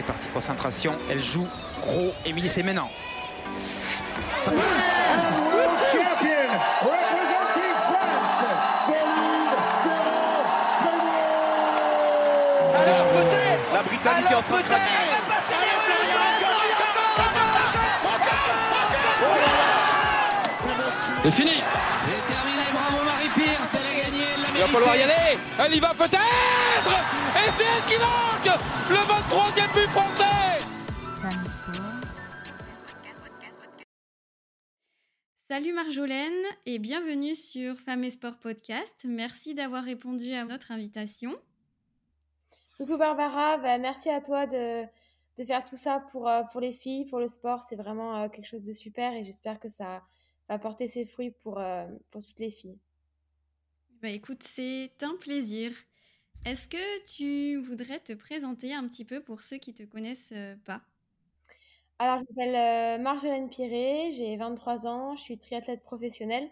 C'est parti, concentration. Elle joue gros. Émilie, c'est maintenant. Ça Alors peut-être La Britannique est en train de craquer. C'est fini C'est terminé, bravo Marie-Pierce, Il va falloir y aller. Elle y va peut-être. Et c'est elle qui marque le 23e but français. Salut Marjolaine et bienvenue sur Femmes et Sport Podcast. Merci d'avoir répondu à notre invitation. Coucou Barbara, bah, merci à toi de, de faire tout ça pour, euh, pour les filles, pour le sport. C'est vraiment euh, quelque chose de super et j'espère que ça va porter ses fruits pour, euh, pour toutes les filles. Bah écoute, c'est un plaisir. Est-ce que tu voudrais te présenter un petit peu pour ceux qui te connaissent euh, pas? Alors, je m'appelle euh, Marjolaine Piré, j'ai 23 ans, je suis triathlète professionnelle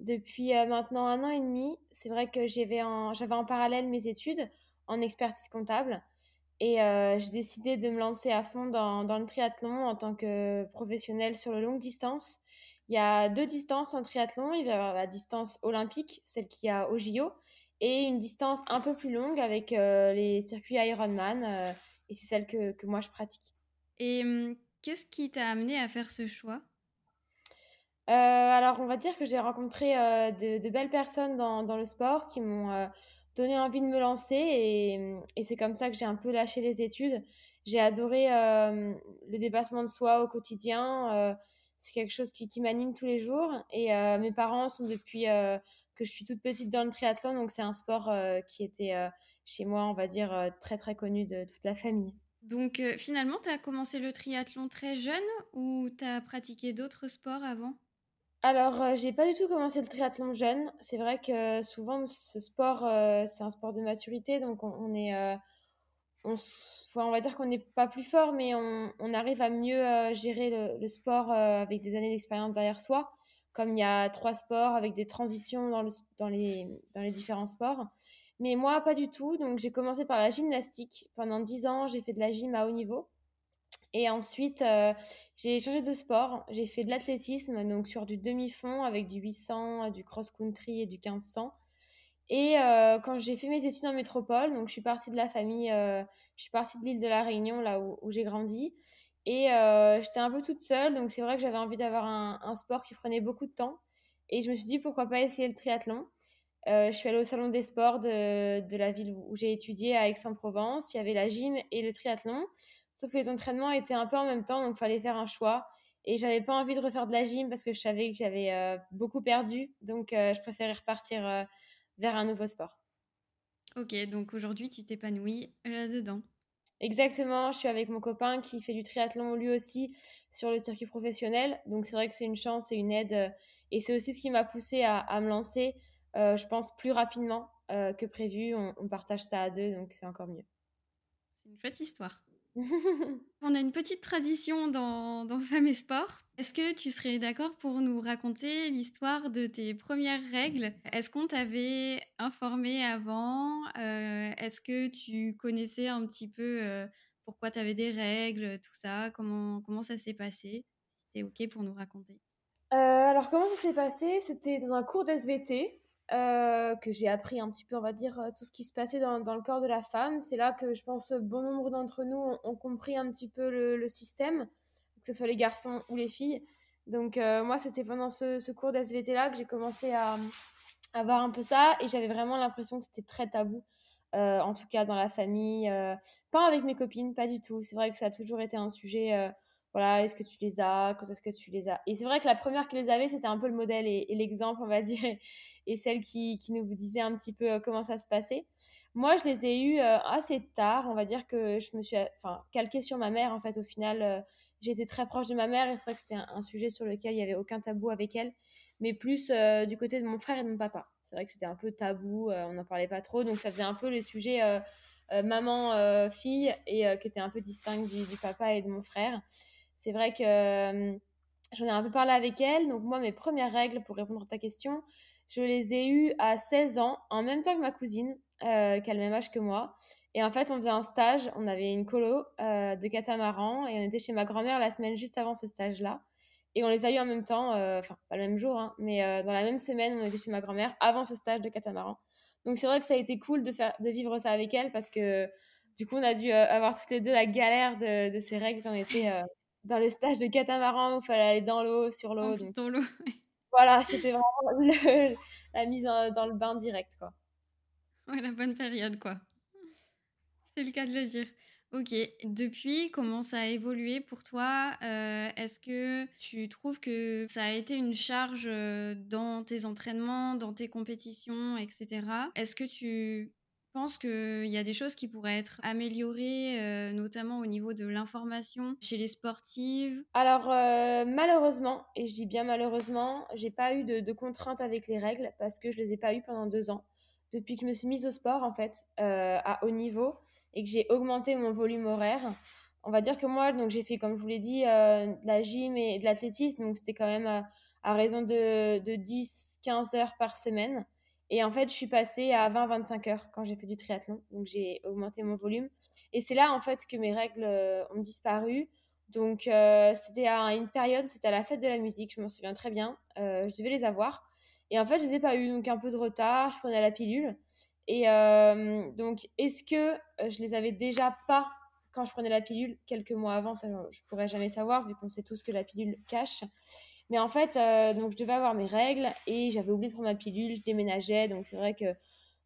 depuis euh, maintenant un an et demi. C'est vrai que j'avais en, parallèle mes études en expertise comptable et j'ai décidé de me lancer à fond dans, dans le triathlon en tant que professionnelle sur le longue distance. Il y a deux distances en triathlon. Il va y avoir la distance olympique, celle qu'il y a au JO, et une distance un peu plus longue avec euh, les circuits Ironman. euh, et c'est celle que, que moi je pratique. Et hum, qu'est-ce qui t'a amené à faire ce choix? Euh, alors, on va dire que j'ai rencontré de, de belles personnes dans, dans le sport qui m'ont donné envie de me lancer et, et c'est comme ça que j'ai un peu lâché les études. J'ai adoré le dépassement de soi au quotidien. C'est quelque chose qui, qui m'anime tous les jours et euh, mes parents sont depuis euh, que je suis toute petite dans le triathlon, donc c'est un sport euh, qui était chez moi, on va dire, très très connu de toute la famille. Donc finalement, tu as commencé le triathlon très jeune ou tu as pratiqué d'autres sports avant? Alors, j'ai pas du tout commencé le triathlon jeune. C'est vrai que souvent, ce sport, c'est un sport de maturité, donc on, on est, on, on va dire qu'on n'est pas plus fort, mais on, arrive à mieux euh, gérer le, sport euh, avec des années d'expérience derrière soi. Comme il y a trois sports avec des transitions dans les, dans les différents sports. Mais moi, pas du tout. Donc, j'ai commencé par la gymnastique. Pendant dix ans, j'ai fait de la gym à haut niveau. Et ensuite, euh, j'ai changé de sport. J'ai fait de l'athlétisme, donc sur du demi-fond avec du 800, euh, du cross-country et du 1500. Et euh, quand j'ai fait mes études en métropole, donc je suis partie de la famille, euh, je suis partie de l'île de la Réunion, là où, j'ai grandi. Et euh, j'étais un peu toute seule, donc c'est vrai que j'avais envie d'avoir un, sport qui prenait beaucoup de temps. Et je me suis dit, pourquoi pas essayer le triathlon. Je suis allée au salon des sports de, de la ville où, j'ai étudié à Aix-en-Provence. Il y avait la gym et le triathlon. Sauf que les entraînements étaient un peu en même temps, donc il fallait faire un choix. Et j'avais pas envie de refaire de la gym parce que je savais que j'avais beaucoup perdu. Donc je préférais repartir vers un nouveau sport. Ok, donc aujourd'hui, tu t'épanouis là-dedans. Exactement, je suis avec mon copain qui fait du triathlon lui aussi sur le circuit professionnel. Donc c'est vrai que c'est une chance et une aide. euh, Et c'est aussi ce qui m'a poussé à, à me lancer, euh, je pense, plus rapidement euh, que prévu. On, on partage ça à deux, donc c'est encore mieux. C'est une chouette histoire. On a une petite tradition dans, dans Femmes et Sport. Est-ce que tu serais d'accord pour nous raconter l'histoire de tes premières règles? Est-ce qu'on t'avait informé avant? Euh, Est-ce que tu connaissais un petit peu euh, pourquoi tu avais des règles, tout ça? Comment, comment ça s'est passé? Si t'es OK pour nous raconter. Euh, alors, comment ça s'est passé? C'était dans un cours d'SVT que j'ai appris un petit peu, on va dire, tout ce qui se passait dans, dans le corps de la femme. C'est là que je pense bon nombre d'entre nous ont, compris un petit peu le système, que ce soit les garçons ou les filles. Donc, euh, moi, c'était pendant ce, cours d'SVT-là que j'ai commencé à, voir un peu ça et j'avais vraiment l'impression que c'était très tabou. euh, en tout cas, dans la famille, euh, pas avec mes copines, pas du tout. C'est vrai que ça a toujours été un sujet. voilà, est-ce que tu les as Quand est-ce que tu les as? Et c'est vrai que la première qui les avait, c'était un peu le modèle et, l'exemple, on va dire, et, celle qui, nous disait un petit peu comment ça se passait. Moi, je les ai eus euh, assez tard, on va dire que je me suis enfin, calquée sur ma mère, en fait, au final. J'étais très proche de ma mère et c'est vrai que c'était un, sujet sur lequel il n'y avait aucun tabou avec elle, mais plus euh, du côté de mon frère et de mon papa. C'est vrai que c'était un peu tabou, euh, on n'en parlait pas trop, donc ça faisait un peu les sujets euh, euh, maman-fille et qui étaient un peu distincts du, du papa et de mon frère. C'est vrai que j'en ai un peu parlé avec elle. Donc, moi, mes premières règles, pour répondre à ta question, je les ai eues à 16 ans, en même temps que ma cousine. qui a le même âge que moi. Et en fait, on faisait un stage, on avait une colo euh, de catamaran et on était chez ma grand-mère la semaine juste avant ce stage-là. Et on les a eu en même temps, euh, enfin, pas le même jour, hein, mais dans la même semaine, on était chez ma grand-mère avant ce stage de catamaran. Donc c'est vrai que ça a été cool de, faire, de vivre ça avec elle parce que du coup, on a dû avoir toutes les deux la galère de, de ces règles quand on était dans le stage de catamaran où il fallait aller dans l'eau, sur l'eau. Dans l'eau. Voilà, c'était vraiment la mise dans le bain direct, quoi. Ouais, la bonne période, quoi. C'est le cas de le dire. Ok, depuis, comment ça a évolué pour toi euh, Est-ce que tu trouves que ça a été une charge euh, dans tes entraînements, dans tes compétitions, etc. Est-ce que tu penses qu'il y a des choses qui pourraient être améliorées, euh, notamment au niveau de l'information chez les sportives? Alors, malheureusement, et je dis bien malheureusement, j'ai pas eu de, de contraintes avec les règles parce que je les ai pas eues pendant deux ans depuis que je me suis mise au sport, en fait, à haut niveau, et que j'ai augmenté mon volume horaire. On va dire que moi, donc j'ai fait, comme je vous l'ai dit, euh, de la gym et de l'athlétisme, donc c'était quand même euh, à, raison de, de 10-15 heures par semaine. Et en fait, je suis passée à 20-25 heures quand j'ai fait du triathlon, donc j'ai augmenté mon volume. Et c'est là, en fait, que mes règles ont disparu. Donc, c'était à une période, c'était à la fête de la musique, je m'en souviens très bien. je devais les avoir. Et en fait, je les ai pas eu, donc un peu de retard. Je prenais la pilule. Et euh, donc, est-ce que euh, je les avais déjà pas quand je prenais la pilule quelques mois avant? Ça, je pourrais jamais savoir vu qu'on sait tous que la pilule cache. Mais en fait, euh, donc je devais avoir mes règles et j'avais oublié de prendre ma pilule. Je déménageais, donc c'est vrai que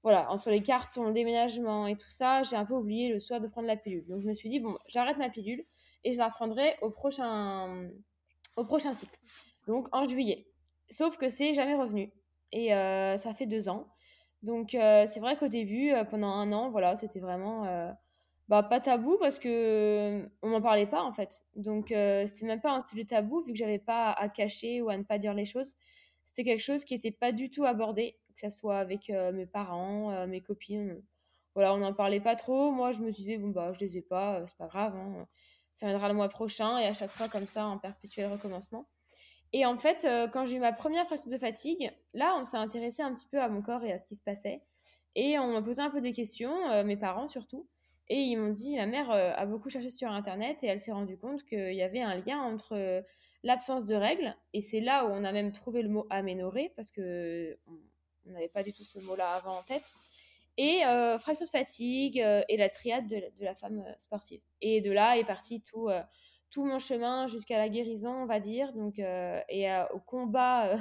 voilà, entre les cartons, le déménagement et tout ça, j'ai un peu oublié le soir de prendre la pilule. Donc je me suis dit bon, j'arrête ma pilule et je la reprendrai au prochain au prochain cycle. Donc en juillet. Sauf que c'est jamais revenu. Et ça fait deux ans. Donc euh, c'est vrai qu'au début, euh, pendant un an, voilà, c'était vraiment bah, pas tabou parce que on m'en parlait pas en fait. Donc c'était même pas un sujet tabou vu que j'avais pas à cacher ou à ne pas dire les choses. C'était quelque chose qui était pas du tout abordé, que ce soit avec mes parents, mes copines. Voilà, on n'en parlait pas trop. Moi, je me disais, bon, bah, je les ai pas, c'est pas grave, hein. ça viendra le mois prochain. Et à chaque fois, comme ça, en perpétuel recommencement. Et en fait, euh, quand j'ai eu ma première fracture de fatigue, là, on s'est intéressé un petit peu à mon corps et à ce qui se passait. Et on m'a posé un peu des questions, euh, mes parents surtout. Et ils m'ont dit, ma mère euh, a beaucoup cherché sur Internet et elle s'est rendue compte qu'il y avait un lien entre l'absence de règles, et c'est là où on a même trouvé le mot aménorrhée, parce que on n'avait pas du tout ce mot-là avant en tête, et fracture de fatigue et la triade de, de, la femme sportive. Et de là est parti tout tout mon chemin jusqu'à la guérison, on va dire, donc, euh, et au combat euh,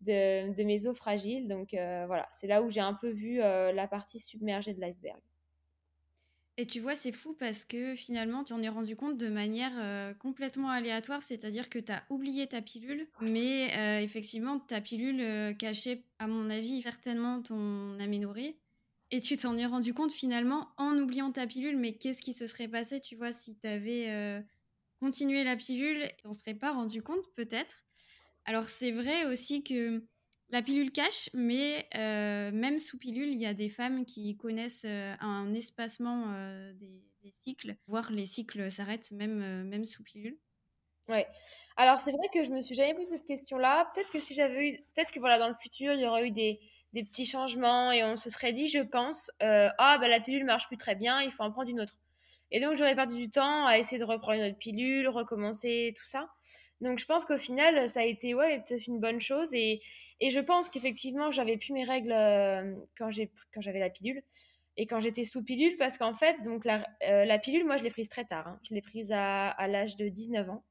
de, mes os fragiles. Donc euh, voilà, c'est là où j'ai un peu vu la partie submergée de l'iceberg. Et tu vois, c'est fou parce que finalement, tu en es rendu compte de manière complètement aléatoire, c'est-à-dire que tu as oublié ta pilule, mais effectivement, ta pilule cachait, à mon avis, certainement ton aménorrhée. Et tu t'en es rendu compte finalement en oubliant ta pilule, mais qu'est-ce qui se serait passé, tu vois, si tu avais continuer la pilule, t'en serais pas rendu compte peut-être. Alors c'est vrai aussi que la pilule cache, mais euh, même sous pilule, il y a des femmes qui connaissent euh, un espacement euh, des, cycles, voire les cycles s'arrêtent même, même sous pilule. Ouais. Alors c'est vrai que je me suis jamais posé cette question-là. Peut-être que si j'avais eu, peut-être que voilà dans le futur il y aurait eu des, des petits changements et on se serait dit, je pense, ah bah la pilule marche plus très bien, il faut en prendre une autre. Et donc, j'aurais perdu du temps à essayer de reprendre une autre pilule, recommencer, tout ça. Donc, je pense qu'au final, ça a été ouais, peut-être une bonne chose. Et, et je pense qu'effectivement, j'avais plus mes règles euh, quand j'avais la pilule et quand j'étais sous pilule parce qu'en fait, donc la, euh, pilule, moi, je l'ai prise très tard. Hein. Je l'ai prise à, à l'âge de 19 ans.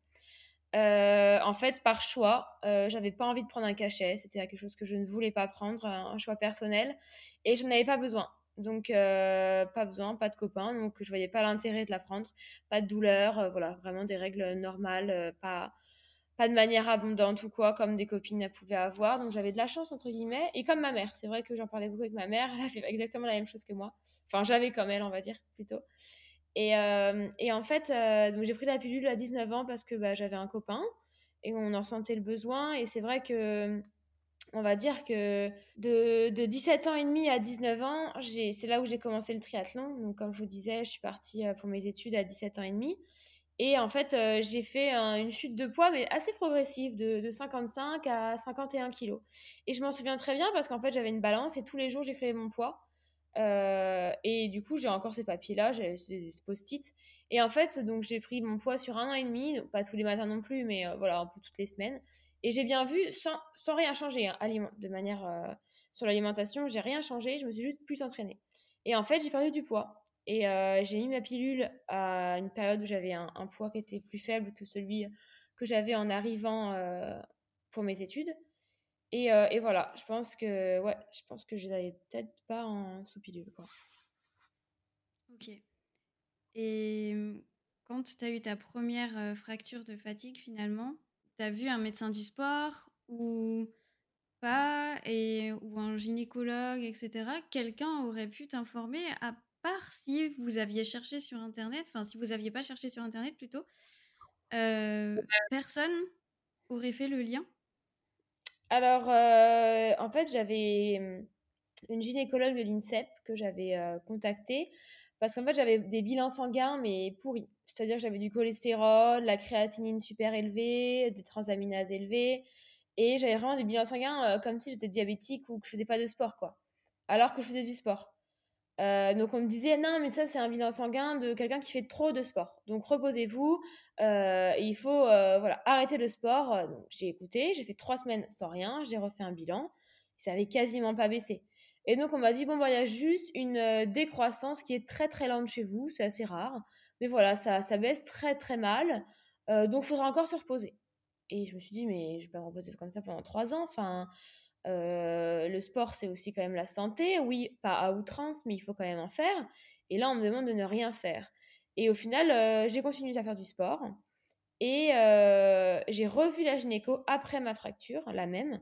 Euh, en fait, par choix, j'avais pas envie de prendre un cachet. C'était quelque chose que je ne voulais pas prendre, un choix personnel. Et je n'en avais pas besoin. Donc, euh, pas besoin, pas de copains. Donc, je voyais pas l'intérêt de la prendre. Pas de douleur, euh, voilà, vraiment des règles normales, euh, pas, pas de manière abondante ou quoi, comme des copines pouvaient avoir. Donc, j'avais de la chance, entre guillemets. Et comme ma mère, c'est vrai que j'en parlais beaucoup avec ma mère, elle a fait exactement la même chose que moi. Enfin, j'avais comme elle, on va dire, plutôt. Et, et en fait, donc j'ai pris la pilule à 19 ans parce que bah, j'avais un copain et on en ressentait le besoin. Et c'est vrai que on va dire que de, de, 17 ans et demi à 19 ans, c'est là où j'ai commencé le triathlon. Donc, comme je vous disais, je suis partie euh, pour mes études à 17 ans et demi. Et en fait, euh, j'ai fait une chute de poids, mais assez progressive, de, de 55 à 51 kilos. Et je m'en souviens très bien parce qu'en fait, j'avais une balance et tous les jours, j'écrivais mon poids. et du coup, j'ai encore ces papiers-là, j'ai des post-it. Et en fait, donc j'ai pris mon poids sur un an et demi, pas tous les matins non plus, mais voilà, un peu toutes les semaines. Et j'ai bien vu, sans, sans rien changer, hein, de manière sur l'alimentation, j'ai rien changé, je me suis juste plus entraînée. Et en fait, j'ai perdu du poids. Et j'ai mis ma pilule à une période où j'avais un, poids qui était plus faible que celui que j'avais en arrivant pour mes études. Et, voilà, je pense que ouais, je pense que je n'allais peut-être pas en sous pilule. Ok. Et quand tu as eu ta première fracture de fatigue finalement, tu as vu un médecin du sport ou pas, et, ou un gynécologue, etc. Quelqu'un aurait pu t'informer à part si vous aviez cherché sur Internet, enfin si vous n'aviez pas cherché sur Internet plutôt, personne aurait fait le lien? Alors, en fait, j'avais une gynécologue de l'INSEP que j'avais contactée parce qu'en fait, j'avais des bilans sanguins, mais pourris. C'est-à-dire que j'avais du cholestérol, la créatinine super élevée, des transaminases élevées. Et j'avais vraiment des bilans sanguins comme si j'étais diabétique ou que je faisais pas de sport, quoi. Alors que je faisais du sport. donc on me disait non mais ça c'est un bilan sanguin de quelqu'un qui fait trop de sport. Donc reposez-vous, il faut voilà arrêter le sport. j'ai écouté, j'ai fait trois semaines sans rien, j'ai refait un bilan, ça avait quasiment pas baissé. Et donc on m'a dit bon bah il y a juste une décroissance qui est très très lente chez vous, c'est assez rare, mais voilà ça ça baisse très très mal, donc il faudra encore se reposer. Et je me suis dit mais je vais pas me reposer comme ça pendant trois ans, enfin le sport, c'est aussi quand même la santé. Oui, pas à outrance, mais il faut quand même en faire. Et là, on me demande de ne rien faire. Et au final, j'ai continué à faire du sport. Et j'ai revu la gynéco après ma fracture, la même.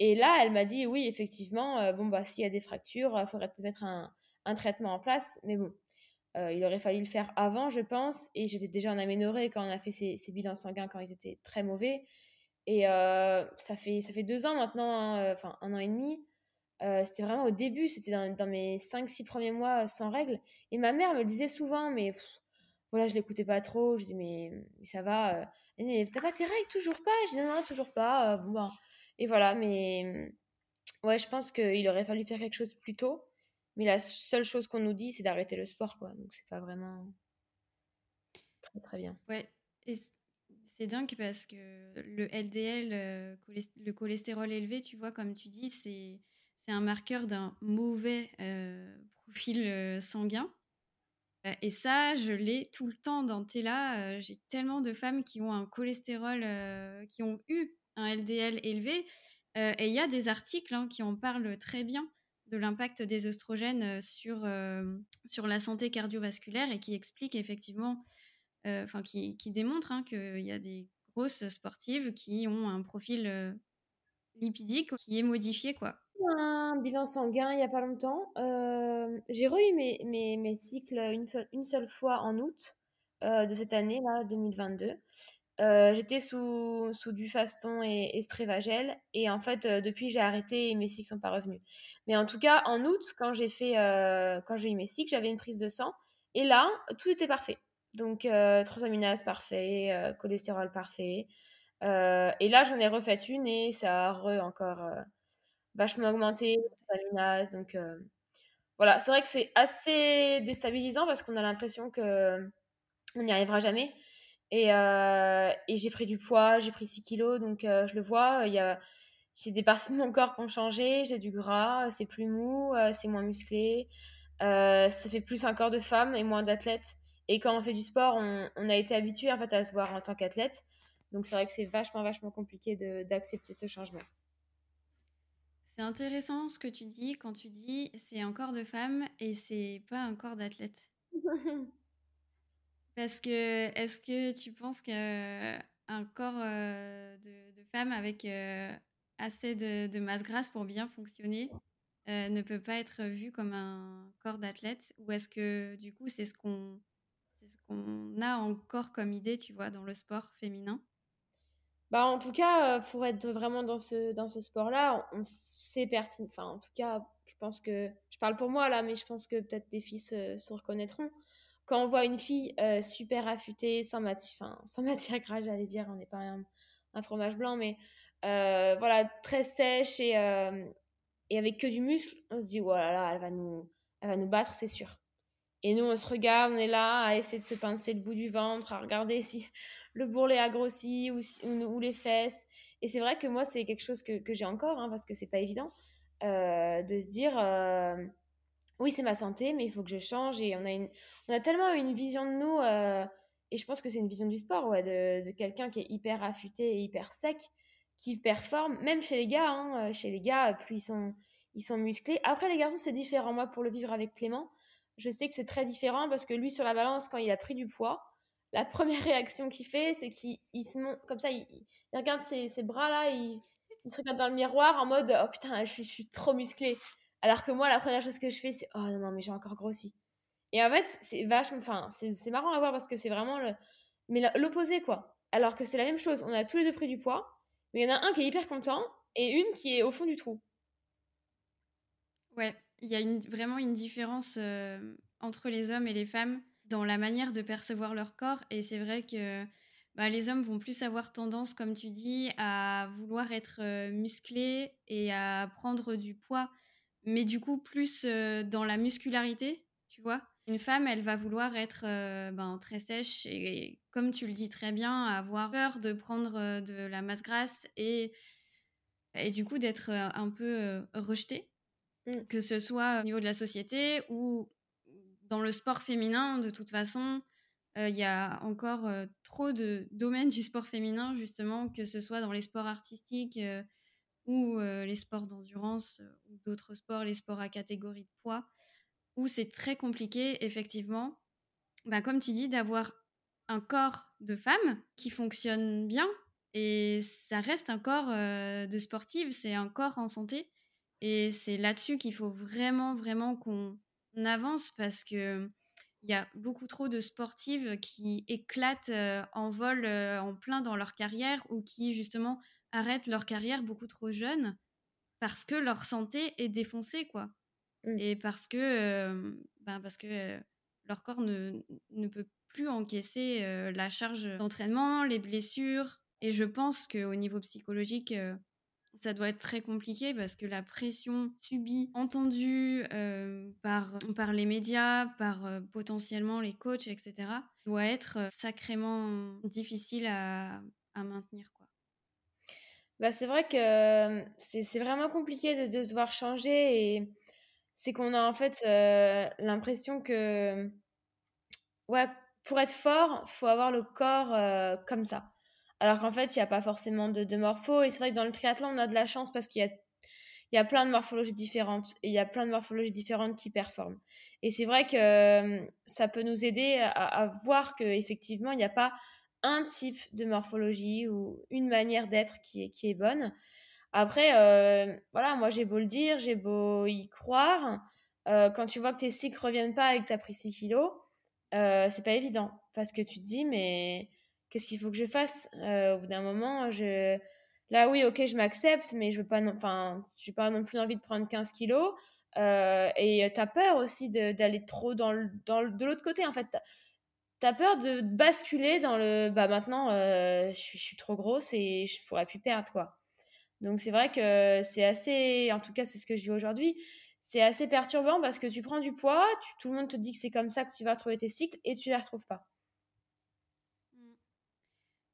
Et là, elle m'a dit, oui, effectivement, bon, bah, s'il y a des fractures, il faudrait peut-être mettre un, un, traitement en place. Mais bon, il aurait fallu le faire avant, je pense. Et j'étais déjà en aménorrhée quand on a fait ces, ces bilans sanguins, quand ils étaient très mauvais. Et ça, fait, ça fait deux ans maintenant, hein, enfin un an et demi. c'était vraiment au début, c'était dans, dans, mes 5-6 premiers mois sans règles. Et ma mère me le disait souvent, mais voilà, je l'écoutais pas trop. Je dis, mais, ça va. T'as pas tes règles toujours pas? Je dis, non, toujours pas. bon. Et voilà, mais ouais, je pense qu'il aurait fallu faire quelque chose plus tôt. Mais la seule chose qu'on nous dit, c'est d'arrêter le sport, quoi. Donc c'est pas vraiment très, très bien. Ouais. Et c'est dingue parce que le LDL, euh, le cholestérol élevé, tu vois, comme tu dis, c'est un marqueur d'un mauvais euh, profil euh, sanguin. Et ça, je l'ai tout le temps dans Tela. J'ai tellement de femmes qui ont un cholestérol, qui ont eu un LDL élevé. et il y a des articles hein, qui en parlent très bien de l'impact des oestrogènes sur, sur la santé cardiovasculaire et qui expliquent effectivement euh, enfin qui, qui, démontre hein, qu'il y a des grosses sportives qui ont un profil euh, lipidique qui est modifié, quoi. Un bilan sanguin il n'y a pas longtemps. Euh, j'ai mes, mes, mes, cycles une, une, seule fois en août de cette année, là, 2022. J'étais sous, sous, du faston et, et strévagel et en fait depuis j'ai arrêté et mes cycles sont pas revenus. Mais en tout cas en août quand j'ai fait quand j'ai eu mes cycles j'avais une prise de sang et là tout était parfait. Donc, euh, transaminase parfait, euh, cholestérol parfait. Euh, et là, j'en ai refait une et ça a re encore vachement augmenté, transaminase. Donc, voilà, c'est vrai que c'est assez déstabilisant parce qu'on a l'impression que on n'y arrivera jamais. Et, et j'ai pris du poids, j'ai pris 6 kilos, donc je le vois, il a, j'ai des parties de mon corps qui ont changé, j'ai du gras, c'est plus mou, c'est moins musclé, ça fait plus un corps de femme et moins d'athlète. Et quand on fait du sport, on, a été habitué en fait à se voir en tant qu'athlète. Donc c'est vrai que c'est vachement, vachement compliqué d'accepter ce changement. C'est intéressant ce que tu dis quand tu dis c'est un corps de femme et c'est pas un corps d'athlète. Parce que est-ce que tu penses qu'un corps euh, de, femme avec euh, assez de, masse grasse pour bien fonctionner euh, ne peut pas être vu comme un corps d'athlète? Ou est-ce que du coup c'est ce qu'on ce qu'on a encore comme idée, tu vois, dans le sport féminin? Bah, en tout cas, pour être vraiment dans ce, dans ce sport-là, on sait pertinent. Enfin, en tout cas, je pense que. Je parle pour moi là, mais je pense que peut-être des filles se, reconnaîtront. Quand on voit une fille super affûtée, sans, matière, sans matière grasse, j'allais dire, on n'est pas un, fromage blanc, mais voilà, très sèche et, et avec que du muscle, on se dit, voilà, oh là, elle va nous, elle va nous battre, c'est sûr. Et nous, on se regarde, on est là à essayer de se pincer le bout du ventre, à regarder si le bourrelet a grossi ou, ou, les fesses. Et c'est vrai que moi, c'est quelque chose que, j'ai encore, hein, parce que c'est pas évident, euh, de se dire euh, oui, c'est ma santé, mais il faut que je change. Et on a, une, on a tellement une vision de nous, euh, et je pense que c'est une vision du sport, ouais, de, de quelqu'un qui est hyper affûté et hyper sec, qui performe, même chez les gars. Hein, chez les gars, plus ils sont, ils sont musclés. Après, les garçons, c'est différent. Moi, pour le vivre avec Clément, je sais que c'est très différent parce que lui, sur la balance, quand il a pris du poids, la première réaction qu'il fait, c'est qu'il se monte comme ça, il, regarde ses, bras-là, il, se regarde dans le miroir en mode Oh putain, je suis, trop musclé. Alors que moi, la première chose que je fais, c'est Oh non, non, mais j'ai encore grossi. Et en fait, c'est vachement. Enfin, c'est marrant à voir parce que c'est vraiment le. Mais l'opposé, quoi. Alors que c'est la même chose. On a tous les deux pris du poids, mais il y en a un qui est hyper content et une qui est au fond du trou. Ouais, il y a vraiment une différence euh, entre les hommes et les femmes dans la manière de percevoir leur corps. Et c'est vrai que bah, les hommes vont plus avoir tendance, comme tu dis, à vouloir être euh, musclés et à prendre du poids, mais du coup plus euh, dans la muscularité, tu vois. Une femme, elle va vouloir être ben, très sèche et, comme tu le dis très bien, avoir peur de prendre de la masse grasse et, et du coup d'être un peu rejetée. Mmh. que ce soit au niveau de la société ou dans le sport féminin, de toute façon, il y a encore trop de domaines du sport féminin, justement, que ce soit dans les sports artistiques ou les sports d'endurance ou d'autres sports, les sports à catégorie de poids, où c'est très compliqué, effectivement, bah, comme tu dis, d'avoir un corps de femme qui fonctionne bien. Et ça reste un corps de sportive, c'est un corps en santé. Et c'est là-dessus qu'il faut vraiment, vraiment qu'on avance parce que il y a beaucoup trop de sportives qui éclatent en vol en plein dans leur carrière ou qui justement arrêtent leur carrière beaucoup trop jeunes parce que leur santé est défoncée quoi mmh. et parce que ben parce que leur corps ne, ne, peut plus encaisser la charge d'entraînement, les blessures et je pense qu'au niveau psychologique ça doit être très compliqué parce que la pression subie, entendue euh, par, par les médias, par euh, potentiellement les coachs, etc., doit être euh, sacrément difficile à, à maintenir. Quoi. Bah, c'est vrai que c'est vraiment compliqué de, de, se voir changer et c'est qu'on a en fait l'impression que ouais, pour être fort, faut avoir le corps comme ça. Alors qu'en fait, il n'y a pas forcément de, de morpho. Et c'est vrai que dans le triathlon, on a de la chance parce qu'il y a, y a plein de morphologies différentes. Et il y a plein de morphologies différentes qui performent. Et c'est vrai que ça peut nous aider à, à voir qu'effectivement, il n'y a pas un type de morphologie ou une manière d'être qui est, qui est bonne. Après, euh, voilà, moi j'ai beau le dire, j'ai beau y croire. Euh, quand tu vois que tes cycles reviennent pas et que tu as pris 6 kilos, c'est pas évident. Parce que tu te dis, mais qu'est-ce qu'il faut que je fasse? Euh, Au bout d'un moment, je... là, oui, ok, je m'accepte, mais je veux pas, enfin, je n'ai pas non plus envie de prendre 15 kilos. Euh, et tu as peur aussi d'aller trop dans dans le, de l'autre côté, en fait. Tu as peur de basculer dans le bah maintenant, euh, je, suis, trop grosse et je pourrais plus perdre, quoi. Donc, c'est vrai que c'est assez, en tout cas, c'est ce que je dis aujourd'hui, c'est assez perturbant parce que tu prends du poids, tout le monde te dit que c'est comme ça que tu vas retrouver tes cycles et tu les retrouves pas.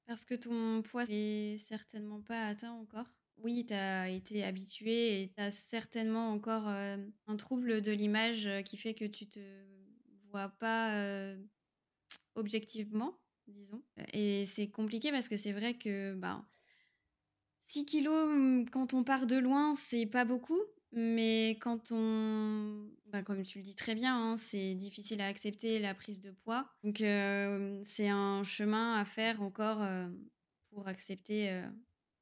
Parce que ton poids n'est certainement pas atteint encore. Oui, tu as été habitué et tu as certainement encore euh, un trouble de l'image euh, qui fait que tu te vois pas objectivement, disons. Et c'est compliqué parce que c'est vrai que bah, 6 kilos, mmh, quand on part de loin, c'est pas beaucoup. Mais quand on, bah, comme tu le dis très bien, hein, c'est difficile à accepter la prise de poids. Donc c'est un chemin à faire encore pour accepter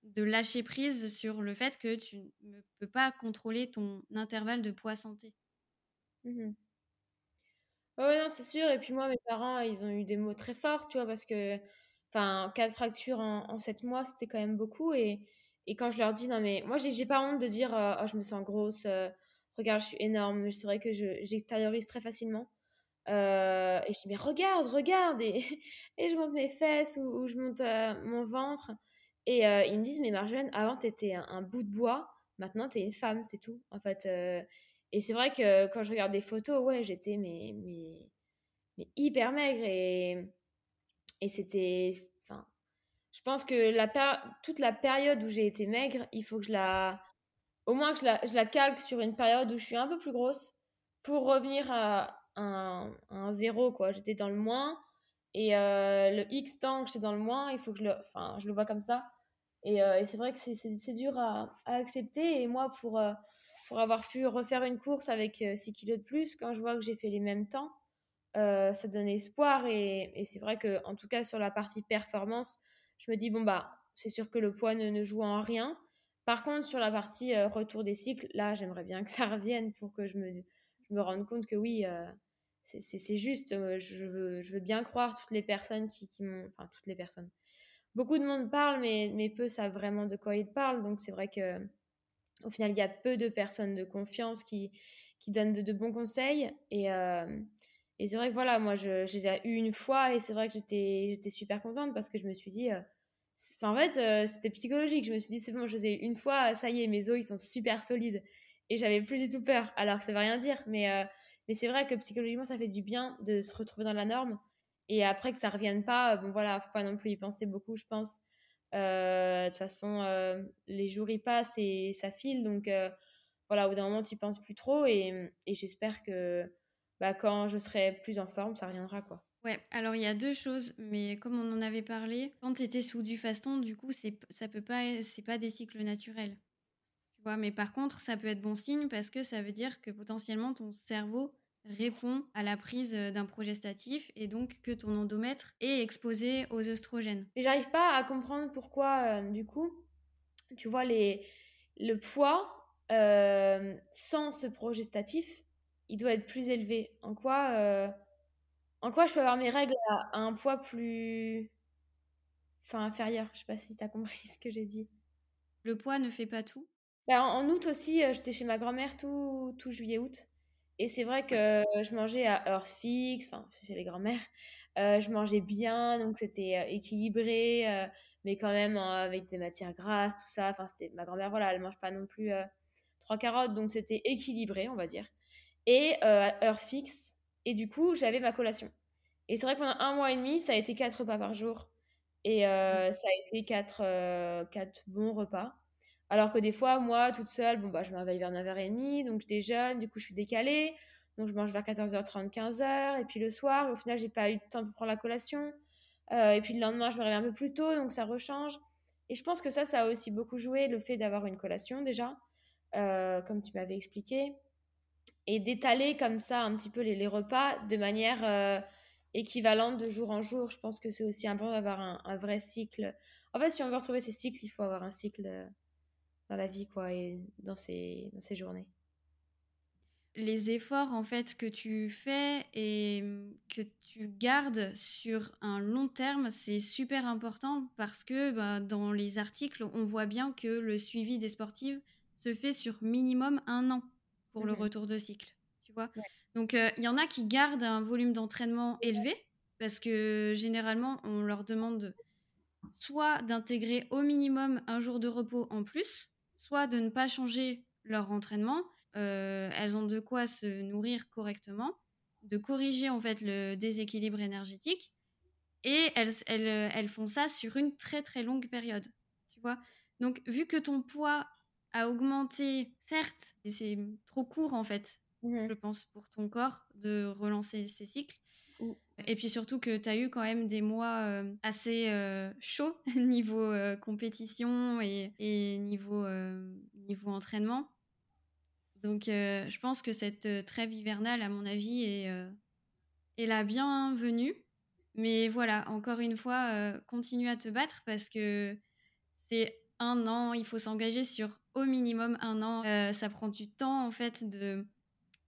de lâcher prise sur le fait que tu ne peux pas contrôler ton intervalle de poids santé. Mmh oui, non, c'est sûr. Et puis moi, mes parents, ils ont eu des mots très forts, tu vois, parce que, enfin, quatre fractures en, en 7 mois, c'était quand même beaucoup. Et, et quand je leur dis, non, mais moi, j'ai pas honte de dire, euh, oh, je me sens grosse, euh, regarde, je suis énorme. C'est vrai que j'extériorise très facilement. Euh, et je dis, mais regarde, regarde. Et, et je monte mes fesses ou, je monte mon ventre. Et ils me disent, mais Marjolaine, avant, tu étais un, bout de bois. Maintenant, tu es une femme, c'est tout. En fait. Et c'est vrai que quand je regarde des photos, ouais, j'étais mais, mais, hyper maigre et, et c'était. Enfin, je pense que toute la période où j'ai été maigre, il faut que je la. Au moins que je la, je la calque sur une période où je suis un peu plus grosse pour revenir à un, zéro, quoi. J'étais dans le moins. Et euh, le X temps que j'étais dans le moins, il faut que je le, enfin, je le vois comme ça. Et, euh, c'est vrai que c'est dur à, à, accepter. Et moi, pour, euh, pour avoir pu refaire une course avec 6 kilos de plus, quand je vois que j'ai fait les mêmes temps, ça donne espoir. Et, c'est vrai que, en tout cas, sur la partie performance, je me dis, bon, bah, c'est sûr que le poids ne, joue en rien. Par contre, sur la partie retour des cycles, là, j'aimerais bien que ça revienne pour que je me, rende compte que oui, c'est juste. Je veux, bien croire toutes les personnes qui, m'ont. Enfin, toutes les personnes beaucoup de monde parle, mais peu savent vraiment de quoi ils parlent. Donc c'est vrai que au final, il y a peu de personnes de confiance qui, qui donnent de, bons conseils. Et, euh, et c'est vrai que voilà, moi, je, les ai eu une fois et c'est vrai que j'étais super contente parce que je me suis dit. Euh, en fait, euh, c'était psychologique. Je me suis dit, c'est bon, je les ai une fois, ça y est, mes os, ils sont super solides. Et j'avais plus du tout peur, alors que ça veut rien dire. Mais, mais c'est vrai que psychologiquement, ça fait du bien de se retrouver dans la norme et après que ça revienne pas, bon voilà, faut pas non plus y penser beaucoup, je pense. Euh, de toute façon, euh, les jours y passent et ça file, donc euh, voilà, au bout d'un moment, tu penses plus trop et, et j'espère que bah, quand je serai plus en forme, ça reviendra quoi. Ouais, alors il y a deux choses, mais comme on en avait parlé, quand tu étais sous du faston, du coup, c'est ça peut pas c'est pas des cycles naturels. Tu vois, mais par contre, ça peut être bon signe parce que ça veut dire que potentiellement ton cerveau répond à la prise d'un progestatif et donc que ton endomètre est exposé aux œstrogènes. Mais j'arrive pas à comprendre pourquoi, du coup, tu vois, les, le poids euh, sans ce progestatif, il doit être plus élevé. En quoi, euh, en quoi je peux avoir mes règles à, un poids plus. Enfin, inférieur? Je sais pas si tu as compris ce que j'ai dit. Le poids ne fait pas tout en, en, août aussi, j'étais chez ma grand-mère tout, tout juillet-août. Et c'est vrai que je mangeais à heure fixe, enfin, chez les grands-mères, euh, je mangeais bien, donc c'était euh, équilibré, euh, mais quand même avec des matières grasses, tout ça. Enfin, c'était ma grand-mère, voilà, elle mange pas non plus trois carottes, donc c'était équilibré, on va dire. Et à heure fixe, et du coup, j'avais ma collation. Et c'est vrai que pendant un mois et demi, ça a été quatre repas par jour. Et mmh. ça a été quatre, quatre bons repas. Alors que des fois, moi, toute seule, bon, bah, je me réveille vers 9h30, donc je déjeune, du coup, je suis décalée. Donc, je mange vers 14h30, 15h. Et puis le soir, au final, j'ai pas eu de temps pour prendre la collation. Euh, et puis le lendemain, je me réveille un peu plus tôt, donc ça rechange. Et je pense que ça, ça a aussi beaucoup joué, le fait d'avoir une collation déjà, euh, comme tu m'avais expliqué. Et d'étaler comme ça un petit peu les, les repas de manière euh, équivalente de jour en jour. Je pense que c'est aussi important d'avoir un, un, vrai cycle. En fait, si on veut retrouver ces cycles, il faut avoir un cycle dans la vie, quoi, et dans ces, dans ces journées. Les efforts, en fait, que tu fais et que tu gardes sur un long terme, c'est super important parce que bah, dans les articles, on voit bien que le suivi des sportives se fait sur minimum un an pour le retour de cycle, tu vois. Donc, il y en a qui gardent un volume d'entraînement élevé parce que généralement, on leur demande soit d'intégrer au minimum un jour de repos en plus, soit de ne pas changer leur entraînement. Euh, elles ont de quoi se nourrir correctement, de corriger en fait le déséquilibre énergétique, et elles, elles, elles font ça sur une très très longue période. Tu vois Donc vu que ton poids a augmenté, certes, et c'est trop court en fait, mmh je pense, pour ton corps de relancer ces cycles. Et puis surtout que tu as eu quand même des mois euh, assez euh, chauds niveau euh, compétition et, niveau, niveau entraînement. Donc je pense que cette trêve hivernale, à mon avis, est, est la bienvenue. Mais voilà, encore une fois, continue à te battre parce que c'est un an, il faut s'engager sur au minimum un an. ça prend du temps en fait de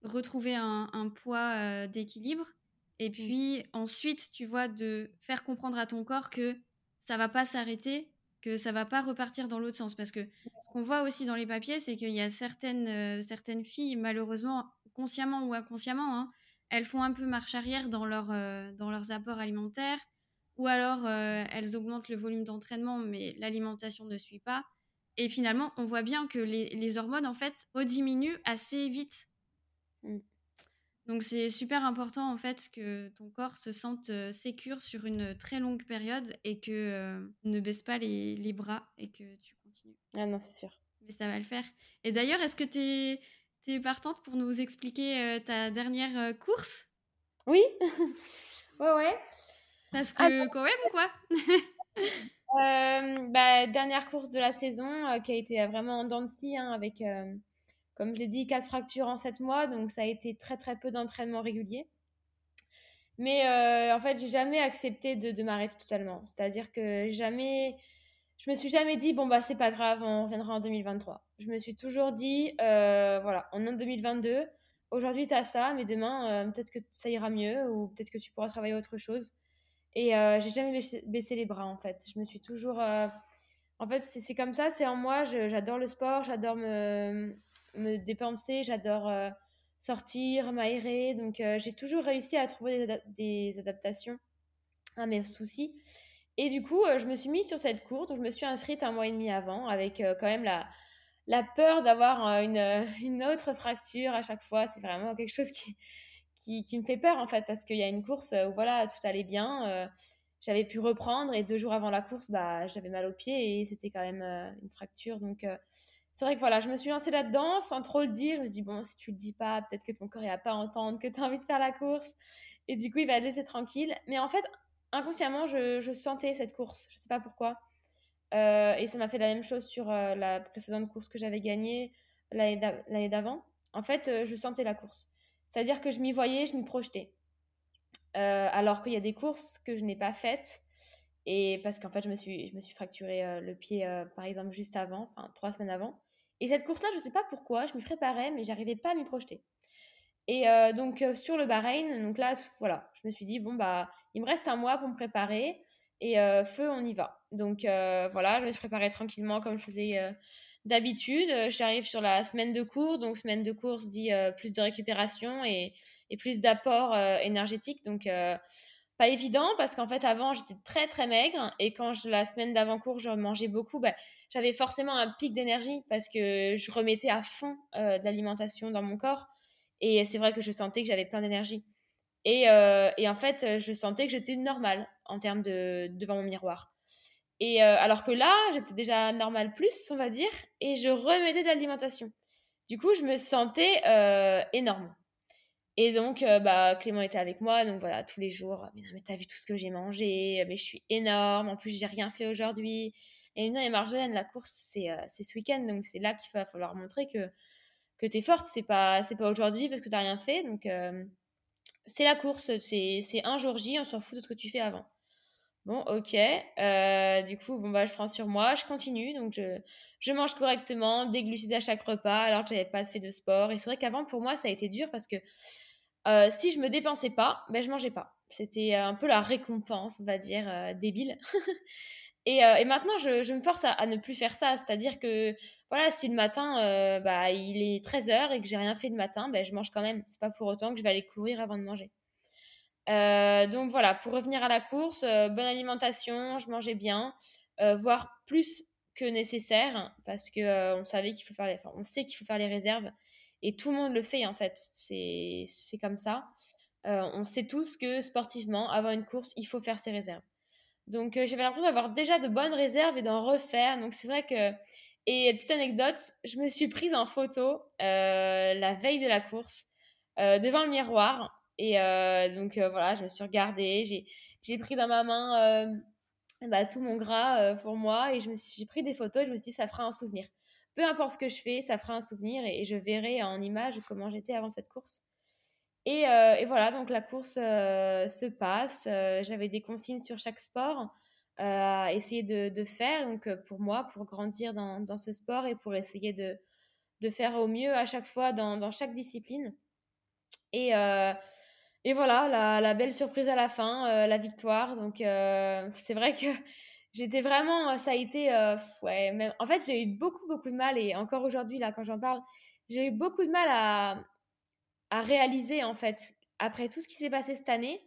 retrouver un poids d'équilibre et mmh. puis ensuite, tu vois, de faire comprendre à ton corps que ça va pas s'arrêter, que ça va pas repartir dans l'autre sens. Parce que ce qu'on voit aussi dans les papiers, c'est qu'il y a certaines, euh, certaines filles, malheureusement, consciemment ou inconsciemment, hein, elles font un peu marche arrière dans, leur, euh, dans leurs apports alimentaires. Ou alors, euh, elles augmentent le volume d'entraînement, mais l'alimentation ne suit pas. Et finalement, on voit bien que les, les hormones, en fait, rediminuent assez vite Mmh. Donc c'est super important en fait que ton corps se sente sécure sur une très longue période et que euh, ne baisse pas les, les bras et que tu continues. Ah non, c'est sûr. Mais ça va le faire. Et d'ailleurs, est-ce que tu es, es, partante pour nous expliquer euh, ta dernière course? Oui. ouais, ouais. Parce que quand même, quoi. euh, bah, dernière course de la saison qui a été vraiment en dents de scie, hein, avec, comme je l'ai dit, quatre fractures en sept mois. Donc ça a été très très peu d'entraînement régulier. Mais euh, en fait, j'ai jamais accepté de, m'arrêter totalement. C'est-à-dire que jamais je me suis jamais dit, bon, bah, c'est pas grave, on reviendra en 2023. Je me suis toujours dit, euh, voilà, on est en 2022, aujourd'hui, tu as ça, mais demain, euh, peut-être que ça ira mieux ou peut-être que tu pourras travailler autre chose. Et j'ai jamais baissé, baissé, les bras, en fait. Je me suis toujours. En fait, c'est comme ça, c'est en moi. J'adore le sport, j'adore me, me dépenser, j'adore euh, sortir, m'aérer. Donc, euh, j'ai toujours réussi à trouver des, adaptations à mes soucis. Et du coup, euh, je me suis mise sur cette course, donc je me suis inscrite un mois et demi avant, avec quand même la, la peur d'avoir une, une, autre fracture à chaque fois. C'est vraiment quelque chose qui, qui, me fait peur, en fait, parce qu'il y a une course où voilà, tout allait bien. J'avais pu reprendre, et deux jours avant la course, bah, j'avais mal au pied, et c'était quand même une fracture. Donc, c'est vrai que voilà, je me suis lancée là-dedans sans trop le dire. Je me suis dit, bon, si tu le dis pas, peut-être que ton corps, il va pas entendre que tu as envie de faire la course. Et du coup, il va te laisser tranquille. Mais en fait, inconsciemment, je, je, sentais cette course. Je sais pas pourquoi. Euh, et ça m'a fait la même chose sur euh, la précédente course que j'avais gagnée l'année d'avant. En fait, euh, je sentais la course. C'est-à-dire que je m'y voyais, je m'y projetais. Alors qu'il y a des courses que je n'ai pas faites. Et parce qu'en fait, je me suis, je me suis fracturé le pied, par exemple, juste avant, enfin trois semaines avant. Et cette course-là, je ne sais pas pourquoi, je m'y préparais, mais j'arrivais pas à m'y projeter. Et euh, donc, euh, sur le Bahreïn, donc là, voilà, je me suis dit, bon, bah, il me reste un mois pour me préparer. Et euh, feu, on y va. Donc voilà, je me suis préparée tranquillement comme je faisais d'habitude. J'arrive sur la semaine de cours. Donc, semaine de course dit plus de récupération et, et plus d'apport énergétique. Donc, pas évident parce qu'en fait, avant, j'étais très très maigre. Et quand je, la semaine d'avant-cours, je mangeais beaucoup, bah, j'avais forcément un pic d'énergie parce que je remettais à fond euh, de l'alimentation dans mon corps. Et c'est vrai que je sentais que j'avais plein d'énergie. Et, euh, en fait, je sentais que j'étais normale en termes de devant mon miroir. Et euh, alors que là, j'étais déjà normale plus, on va dire, et je remettais de l'alimentation. Du coup, je me sentais énorme. Et donc, euh, bah, Clément était avec moi, donc voilà, tous les jours. Mais non, mais t'as vu tout ce que j'ai mangé, mais je suis énorme. En plus, j'ai rien fait aujourd'hui. Et non, et Marjolaine, la course, c'est euh, ce week-end, donc c'est là qu'il va falloir montrer que que t'es forte. C'est pas pas aujourd'hui parce que t'as rien fait, donc euh, c'est la course, c'est un jour J, on s'en fout de ce que tu fais avant. Bon, ok. Euh, du coup, bon, bah, je prends sur moi, je continue. Donc, je, mange correctement, des glucides à chaque repas, alors que j'avais pas fait de sport. Et c'est vrai qu'avant, pour moi, ça a été dur parce que euh, si je me dépensais pas, ben, je mangeais pas. C'était un peu la récompense, on va dire, euh, débile. et, euh, maintenant, je, me force à, ne plus faire ça. C'est-à-dire que, voilà, si le matin, euh, bah, il est 13h et que j'ai rien fait le matin, ben, je mange quand même. C'est pas pour autant que je vais aller courir avant de manger. Euh, donc voilà, pour revenir à la course, euh, bonne alimentation, je mangeais bien, euh, voire plus que nécessaire, parce que on savait qu'il faut faire les, enfin, on sait qu'il faut faire les réserves, et tout le monde le fait en fait, c'est comme ça. On sait tous que sportivement, avant une course, il faut faire ses réserves. Donc j'avais l'impression d'avoir déjà de bonnes réserves et d'en refaire. Donc c'est vrai que et petite anecdote, je me suis prise en photo la veille de la course devant le miroir et euh, donc euh, voilà, je me suis regardée, j'ai pris dans ma main euh, bah, tout mon gras pour moi et j'ai pris des photos et je me suis dit ça fera un souvenir. Peu importe ce que je fais, ça fera un souvenir et, je verrai en image comment j'étais avant cette course. Et, et, voilà, donc la course se passe. J'avais des consignes sur chaque sport à essayer de, de, faire donc pour moi, pour grandir dans, dans, ce sport et pour essayer de, de faire au mieux à chaque fois dans, dans chaque discipline. Et, et voilà, la, la, belle surprise à la fin, euh, la victoire. Donc, euh, c'est vrai que j'étais vraiment. Ça a été. Euh, ouais, même, en fait, j'ai eu beaucoup, beaucoup de mal. Et encore aujourd'hui, là, quand j'en parle, j'ai eu beaucoup de mal à, à réaliser, en fait. Après tout ce qui s'est passé cette année,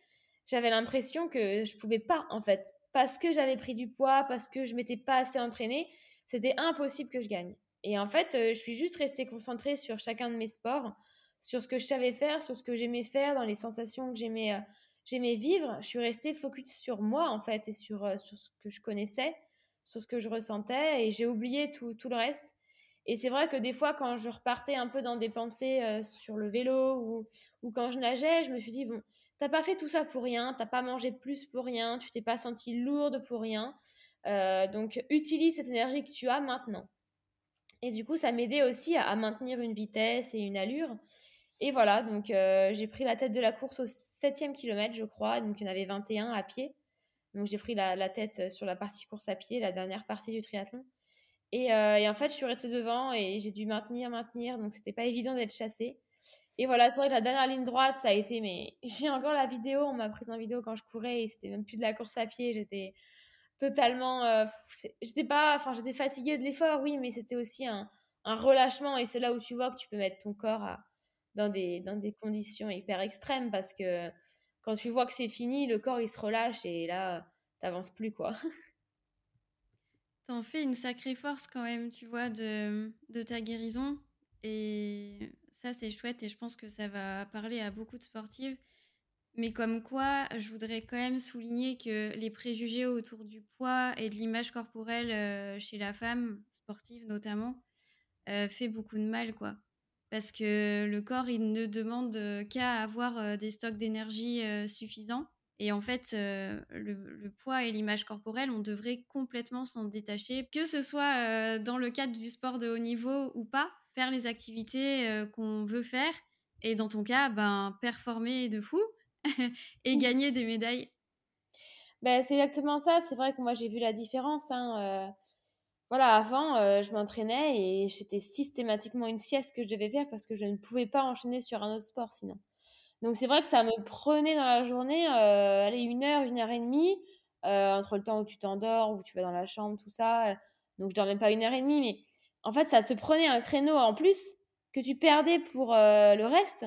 j'avais l'impression que je pouvais pas, en fait. Parce que j'avais pris du poids, parce que je m'étais pas assez entraînée, c'était impossible que je gagne. Et en fait, je suis juste restée concentrée sur chacun de mes sports sur ce que je savais faire, sur ce que j'aimais faire, dans les sensations que j'aimais j'aimais vivre. Je suis restée focus sur moi, en fait, et sur, sur ce que je connaissais, sur ce que je ressentais, et j'ai oublié tout, tout le reste. Et c'est vrai que des fois, quand je repartais un peu dans des pensées sur le vélo ou, ou, quand je nageais, je me suis dit, bon, t'as pas fait tout ça pour rien, t'as pas mangé plus pour rien, tu t'es pas sentie lourde pour rien. donc, utilise cette énergie que tu as maintenant. Et du coup, ça m'aidait aussi à, maintenir une vitesse et une allure. Et voilà, donc j'ai pris la tête de la course au septième kilomètre, je crois. Donc, il y en avait 21 à pied. Donc, j'ai pris la, tête sur la partie course à pied, la dernière partie du triathlon. Euh, et, en fait, je suis restée devant et j'ai dû maintenir, maintenir. Donc, c'était pas évident d'être chassée. Et voilà, c'est vrai que la dernière ligne droite, ça a été. Mais j'ai encore la vidéo. On m'a prise en vidéo quand je courais et c'était même plus de la course à pied. J'étais totalement. Euh, j'étais pas. Enfin, j'étais fatiguée de l'effort, oui, mais c'était aussi un, un, relâchement. Et c'est là où tu vois que tu peux mettre ton corps dans, des, dans des conditions hyper extrêmes parce que quand tu vois que c'est fini, le corps il se relâche et là, t'avances plus, quoi. T'en fais une sacrée force quand même, tu vois, de, de ta guérison. Et ça, c'est chouette et je pense que ça va parler à beaucoup de sportives. Mais comme quoi, je voudrais quand même souligner que les préjugés autour du poids et de l'image corporelle euh, chez la femme, sportive notamment, euh, fait beaucoup de mal, quoi. Parce que le corps, il ne demande qu'à avoir euh, des stocks d'énergie suffisants. Et en fait, euh, le, poids et l'image corporelle, on devrait complètement s'en détacher, que ce soit euh, dans le cadre du sport de haut niveau ou pas, faire les activités euh, qu'on veut faire, et dans ton cas, ben, performer de fou et gagner des médailles. Ben, c'est exactement ça, c'est vrai que moi j'ai vu la différence. Hein, voilà, avant, je m'entraînais et c'était systématiquement une sieste que je devais faire parce que je ne pouvais pas enchaîner sur un autre sport sinon. Donc c'est vrai que ça me prenait dans la journée, euh, allez, une heure, une heure et demie, euh, entre le temps où tu t'endors, où tu vas dans la chambre, tout ça. Euh, donc je dormais pas une heure et demie, mais en fait ça te prenait un créneau en plus que tu perdais pour le reste.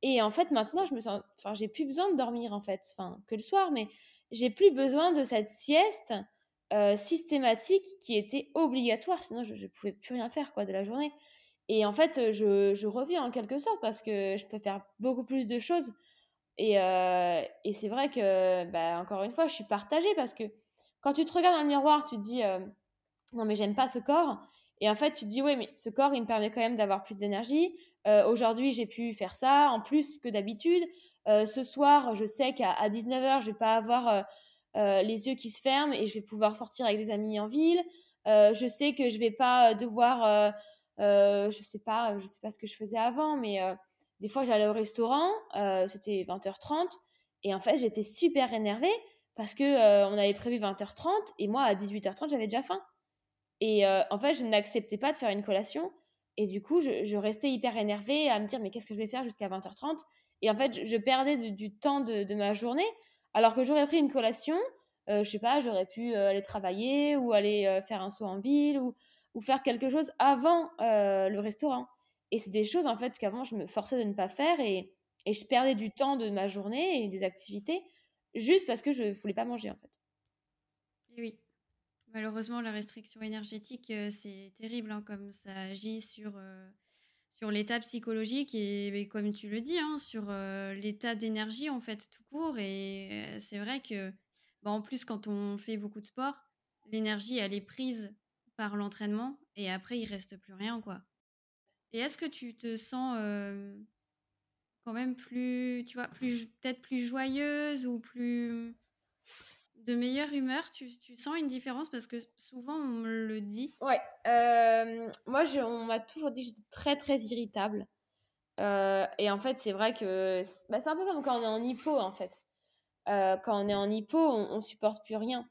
Et en fait maintenant je me sens, enfin j'ai plus besoin de dormir en fait, enfin que le soir, mais j'ai plus besoin de cette sieste systématique qui était obligatoire, sinon je, ne pouvais plus rien faire quoi de la journée. Et en fait, je, je, reviens en quelque sorte parce que je peux faire beaucoup plus de choses. Et, euh, et c'est vrai que, bah, encore une fois, je suis partagée parce que quand tu te regardes dans le miroir, tu dis euh, non, mais j'aime pas ce corps. Et en fait, tu te dis oui, mais ce corps, il me permet quand même d'avoir plus d'énergie. Euh, aujourd'hui, j'ai pu faire ça en plus que d'habitude. ce soir, je sais qu'à 19h, je vais pas avoir les yeux qui se ferment et je vais pouvoir sortir avec des amis en ville. je sais que je vais pas devoir euh, je sais pas, je sais pas ce que je faisais avant, mais euh, des fois j'allais au restaurant, euh, c'était 20h30, et en fait j'étais super énervée parce que on avait prévu 20h30 et moi à 18h30 j'avais déjà faim. Et en fait je n'acceptais pas de faire une collation et du coup je, restais hyper énervée à me dire mais qu'est-ce que je vais faire jusqu'à 20h30 Et en fait je, perdais du temps de, ma journée alors que j'aurais pris une collation, je sais pas, j'aurais pu aller travailler ou aller faire un saut en ville ou faire quelque chose avant euh, le restaurant. Et c'est des choses en fait qu'avant je me forçais de ne pas faire et, je perdais du temps de ma journée et des activités juste parce que je voulais pas manger en fait. Oui, malheureusement la restriction énergétique euh, c'est terrible hein, comme ça agit sur, euh, sur l'état psychologique et, comme tu le dis, hein, sur l'état d'énergie en fait tout court. Et c'est vrai que bah, en plus quand on fait beaucoup de sport, l'énergie elle est prise par l'entraînement et après il reste plus rien quoi. Et est-ce que tu te sens quand même plus, tu vois, plus peut-être plus joyeuse ou plus de meilleure humeur tu, tu, sens une différence parce que souvent on me le dit. Ouais, moi je, on m'a toujours dit que j'étais très très irritable. et en fait c'est vrai que bah, c'est un peu comme quand on est en hypo en fait. quand on est en hypo, on, on supporte plus rien.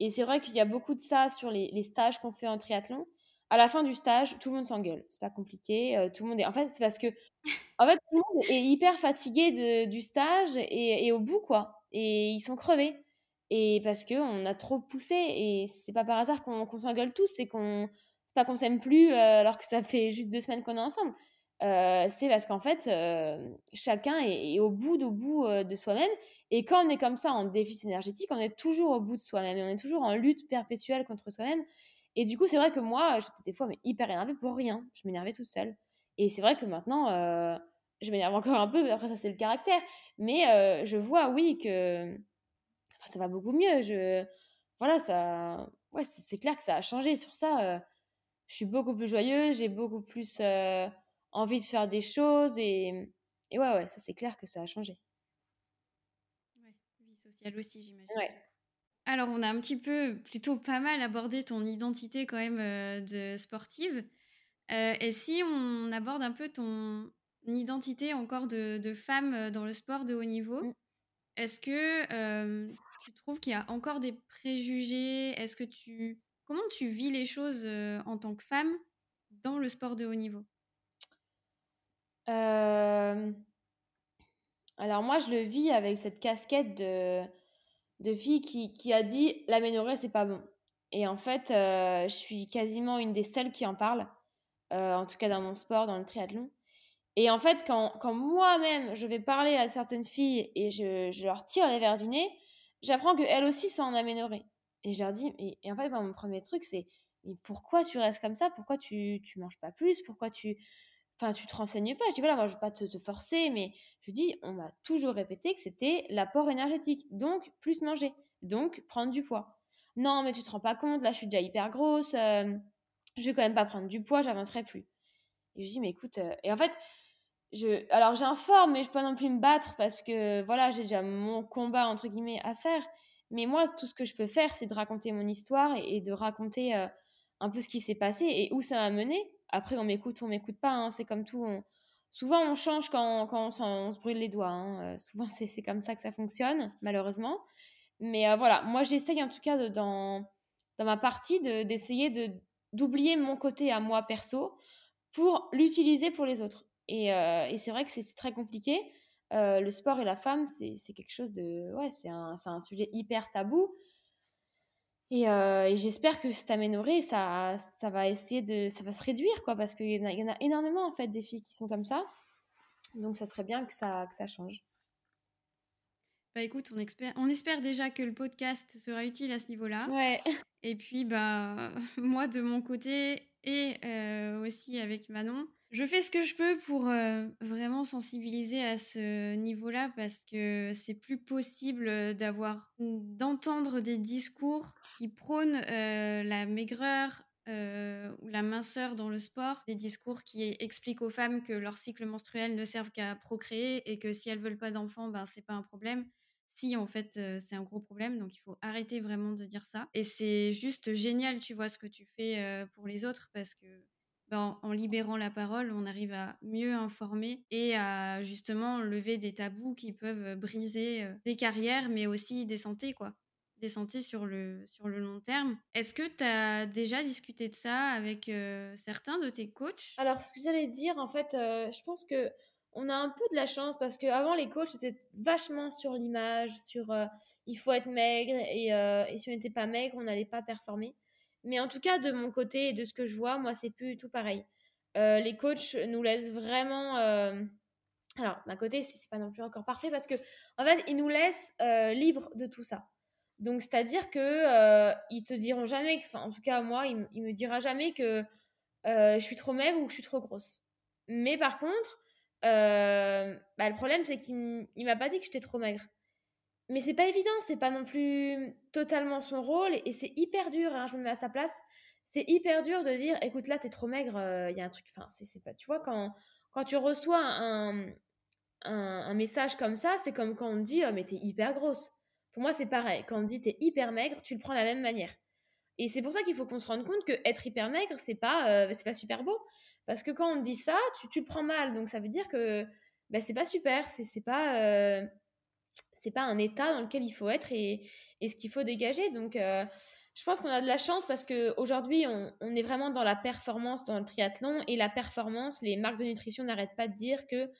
Et c'est vrai qu'il y a beaucoup de ça sur les, stages qu'on fait en triathlon. À la fin du stage, tout le monde s'engueule. C'est pas compliqué. Euh, tout le monde est. En fait, c'est parce que. En fait, tout le monde est hyper fatigué du stage et, au bout, quoi. Et ils sont crevés. Et parce qu'on a trop poussé. Et c'est pas par hasard qu'on s'engueule tous. C'est qu'on. C'est pas qu'on s'aime plus euh, alors que ça fait juste deux semaines qu'on est ensemble. Euh, c'est parce qu'en fait, chacun est, au bout, au bout de soi-même. Et quand on est comme ça en déficit énergétique, on est toujours au bout de soi-même et on est toujours en lutte perpétuelle contre soi-même. Et du coup, c'est vrai que moi, j'étais des fois hyper énervée pour rien. Je m'énervais toute seule. Et c'est vrai que maintenant, je m'énerve encore un peu, mais après ça c'est le caractère. Mais je vois, oui, que ça va beaucoup mieux. Je, voilà, ça, ouais, c'est clair que ça a changé sur ça. je suis beaucoup plus joyeuse, j'ai beaucoup plus envie de faire des choses et, et ouais, ouais, ça c'est clair que ça a changé. Ouais, vie sociale aussi, j'imagine. Ouais. Alors, on a un petit peu, plutôt pas mal abordé ton identité quand même de sportive. et si on aborde un peu ton identité encore de, de femme dans le sport de haut niveau, mmh. Est-ce que tu trouves qu'il y a encore des préjugés? Est-ce que tu comment tu vis les choses en tant que femme dans le sport de haut niveau? Alors moi, je le vis avec cette casquette de, fille qui, qui a dit l'aménorrhée, c'est pas bon. Et en fait, je suis quasiment une des seules qui en parle, en tout cas dans mon sport, dans le triathlon. Et en fait, quand, quand moi-même, je vais parler à certaines filles et je, je leur tire les verres du nez, j'apprends qu'elles aussi sont en. Et je leur dis, et, en fait, mon premier truc, c'est, mais pourquoi tu restes comme ça? Pourquoi tu, tu manges pas plus? Pourquoi tu, enfin, tu te renseignes pas? Je dis, voilà, moi, je veux pas te, te forcer, mais je dis, on m'a toujours répété que c'était l'apport énergétique. Donc, plus manger. Donc, prendre du poids. Non, mais tu te rends pas compte, là, je suis déjà hyper grosse. Euh, je vais quand même pas prendre du poids, j'avancerai plus. Et je dis, mais écoute, euh, et en fait, alors j'informe, mais je peux pas non plus me battre parce que voilà, j'ai déjà mon combat entre guillemets à faire. Mais moi, tout ce que je peux faire, c'est de raconter mon histoire et, de raconter euh, un peu ce qui s'est passé et où ça m'a mené. Après, on m'écoute ou on m'écoute pas. Hein, c'est comme tout. Souvent, on change quand, quand on, se brûle les doigts. Hein, euh, souvent, c'est comme ça que ça fonctionne, malheureusement. Mais euh, voilà, moi, j'essaye en tout cas dans, dans ma partie d'essayer de d'oublier mon côté à moi perso pour l'utiliser pour les autres. Et, et c'est vrai que c'est très compliqué. le sport et la femme, c'est quelque chose de. Ouais, c'est un, un, sujet hyper tabou. Et, et j'espère que cette aménorrhée, ça, ça va essayer de. Ça va se réduire, quoi, parce qu'il y, y, en a énormément, en fait, des filles qui sont comme ça. Donc, ça serait bien que ça, que ça change. Bah écoute, on, espère, on espère déjà que le podcast sera utile à ce niveau-là. Ouais. Et puis, bah, moi, de mon côté, et aussi avec Manon, je fais ce que je peux pour vraiment sensibiliser à ce niveau-là parce que c'est plus possible d'avoir d'entendre des discours qui prônent la maigreur ou la minceur dans le sport, des discours qui expliquent aux femmes que leur cycle menstruel ne servent qu'à procréer et que si elles veulent pas d'enfants, ben c'est pas un problème. Si en fait c'est un gros problème, donc il faut arrêter vraiment de dire ça. Et c'est juste génial, tu vois, ce que tu fais pour les autres parce que ben, en, libérant la parole, on arrive à mieux informer et à justement lever des tabous qui peuvent briser des carrières, mais aussi des santé quoi. Des santé sur le, sur le long terme. Est-ce que tu as déjà discuté de ça avec certains de tes coachs? Alors, ce que j'allais dire, en fait, je pense que on a un peu de la chance parce qu'avant, les coachs étaient vachement sur l'image, sur il faut être maigre et si on n'était pas maigre, on n'allait pas performer. Mais en tout cas, de mon côté et de ce que je vois, moi, c'est plus tout pareil. Euh, les coachs nous laissent vraiment. Euh, alors, d'un côté, c'est pas non plus encore parfait parce que, en fait, ils nous laissent euh, libres de tout ça. Donc, c'est-à-dire que ils te diront jamais, en tout cas, moi, il, il me dira jamais que je suis trop maigre ou que je suis trop grosse. Mais par contre, bah, le problème, c'est qu'il m'a pas dit que j'étais trop maigre mais c'est pas évident, c'est pas non plus totalement son rôle et, c'est hyper dur, hein, je me mets à sa place, c'est hyper dur de dire écoute là t'es trop maigre, il euh, y a un truc, enfin c'est pas, tu vois, quand, quand tu reçois un, un, message comme ça, c'est comme quand on te dit oh, mais t'es hyper grosse. Pour moi c'est pareil, quand on te dit t'es hyper maigre, tu le prends de la même manière. Et c'est pour ça qu'il faut qu'on se rende compte que être hyper maigre, c'est pas, euh, c'est pas super beau. Parce que quand on te dit ça, tu, tu le prends mal. Donc ça veut dire que bah, c'est pas super, c'est pas. Euh, c'est pas un état dans lequel il faut être et, ce qu'il faut dégager. Donc, euh, je pense qu'on a de la chance parce qu'aujourd'hui, on, on est vraiment dans la performance dans le triathlon et la performance, les marques de nutrition n'arrêtent pas de dire que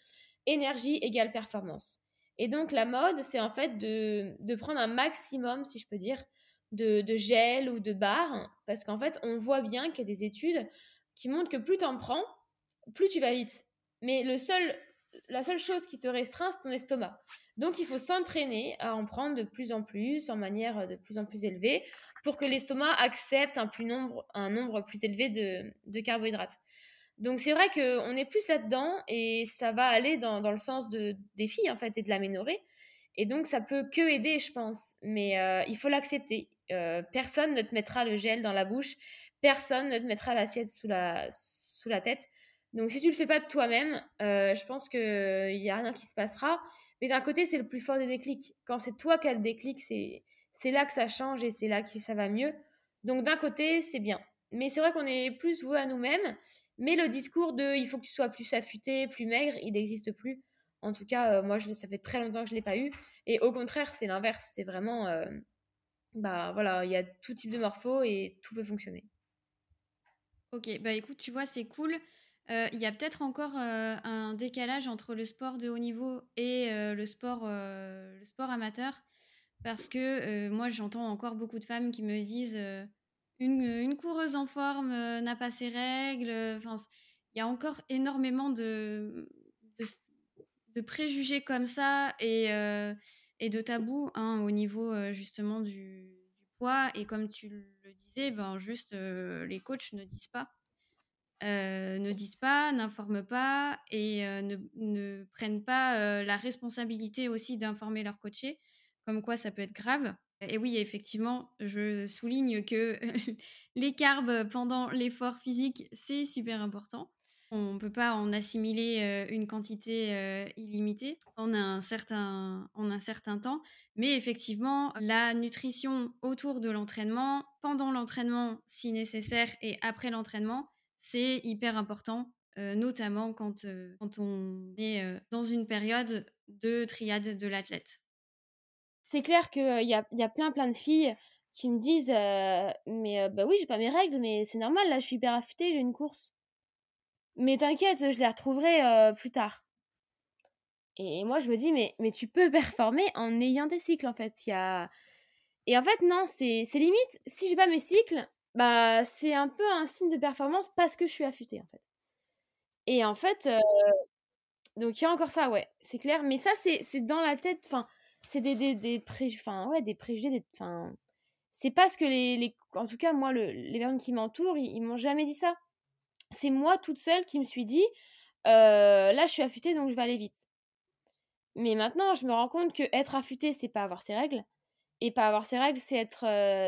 énergie égale performance. Et donc, la mode, c'est en fait de, prendre un maximum, si je peux dire, de, gel ou de barres parce qu'en fait, on voit bien qu'il y a des études qui montrent que plus tu en prends, plus tu vas vite. Mais le seul, la seule chose qui te restreint, c'est ton estomac. Donc, il faut s'entraîner à en prendre de plus en plus, en manière de plus en plus élevée, pour que l'estomac accepte un, plus nombre, un nombre plus élevé de, carbohydrates. Donc c'est vrai qu'on est plus là-dedans et ça va aller dans, dans, le sens de, des filles en fait et de l'aménorer. Et donc ça peut que aider, je pense. Mais euh, il faut l'accepter. Euh, personne ne te mettra le gel dans la bouche, personne ne te mettra l'assiette sous la, sous la tête. Donc si tu le fais pas de toi-même, euh, je pense qu'il n'y a rien qui se passera. Mais d'un côté, c'est le plus fort des déclics. Quand c'est toi qui as le déclic, c'est là que ça change et c'est là que ça va mieux. Donc d'un côté, c'est bien. Mais c'est vrai qu'on est plus voué à nous-mêmes. Mais le discours de il faut que tu sois plus affûté, plus maigre, il n'existe plus. En tout cas, euh, moi, ça fait très longtemps que je ne l'ai pas eu. Et au contraire, c'est l'inverse. C'est vraiment, euh, bah voilà, il y a tout type de morpho et tout peut fonctionner. Ok, bah écoute, tu vois, c'est cool. Euh, il y a peut-être encore un décalage entre le sport de haut niveau et le, sport, le sport amateur. Parce que moi, j'entends encore beaucoup de femmes qui me disent une, coureuse en forme n'a pas ses règles. Enfin, il y a encore énormément de, de, préjugés comme ça et, et de tabous hein, au niveau justement du, poids. Et comme tu le disais, ben, juste les coachs ne disent pas. Ne disent pas, n'informent pas et ne, ne, prennent pas la responsabilité aussi d'informer leur coaché, comme quoi ça peut être grave. Et oui, effectivement, je souligne que les carbs pendant l'effort physique, c'est super important. On ne peut pas en assimiler une quantité illimitée en un certain temps. Mais effectivement, la nutrition autour de l'entraînement, pendant l'entraînement si nécessaire et après l'entraînement, c'est hyper important, notamment quand, quand on est dans une période de triade de l'athlète. C'est clair qu'il y a, y a plein plein de filles qui me disent mais bah oui j'ai pas mes règles mais c'est normal là je suis hyper affûtée j'ai une course mais t'inquiète je les retrouverai plus tard. Et moi je me dis mais mais tu peux performer en ayant des cycles en fait y a et en fait non c'est limite si j'ai pas mes cycles bah c'est un peu un signe de performance parce que je suis affûtée en fait et en fait donc il y a encore ça ouais c'est clair mais ça c'est dans la tête enfin c'est des, des, des enfin, ouais, des préjugés, enfin, c'est parce que les, les, en tout cas, moi, le, les personnes qui m'entourent, ils, m'ont jamais dit ça. C'est moi toute seule qui me suis dit, euh, là, je suis affûtée, donc je vais aller vite. Mais maintenant, je me rends compte que être affûtée, c'est pas avoir ses règles. Et pas avoir ses règles, c'est être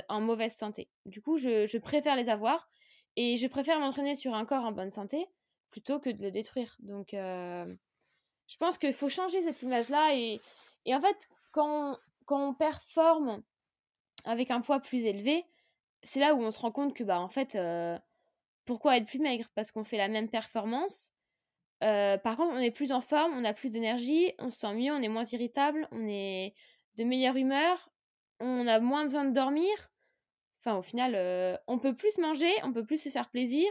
en mauvaise santé. Du coup, je, je, préfère les avoir. Et je préfère m'entraîner sur un corps en bonne santé plutôt que de le détruire. Donc, je pense qu'il faut changer cette image-là. Et, et en fait, quand on, performe avec un poids plus élevé, c'est là où on se rend compte que, bah, en fait, pourquoi être plus maigre? Parce qu'on fait la même performance. Par contre, on est plus en forme, on a plus d'énergie, on se sent mieux, on est moins irritable, on est de meilleure humeur, on a moins besoin de dormir. Enfin, au final, euh, on peut plus manger, on peut plus se faire plaisir.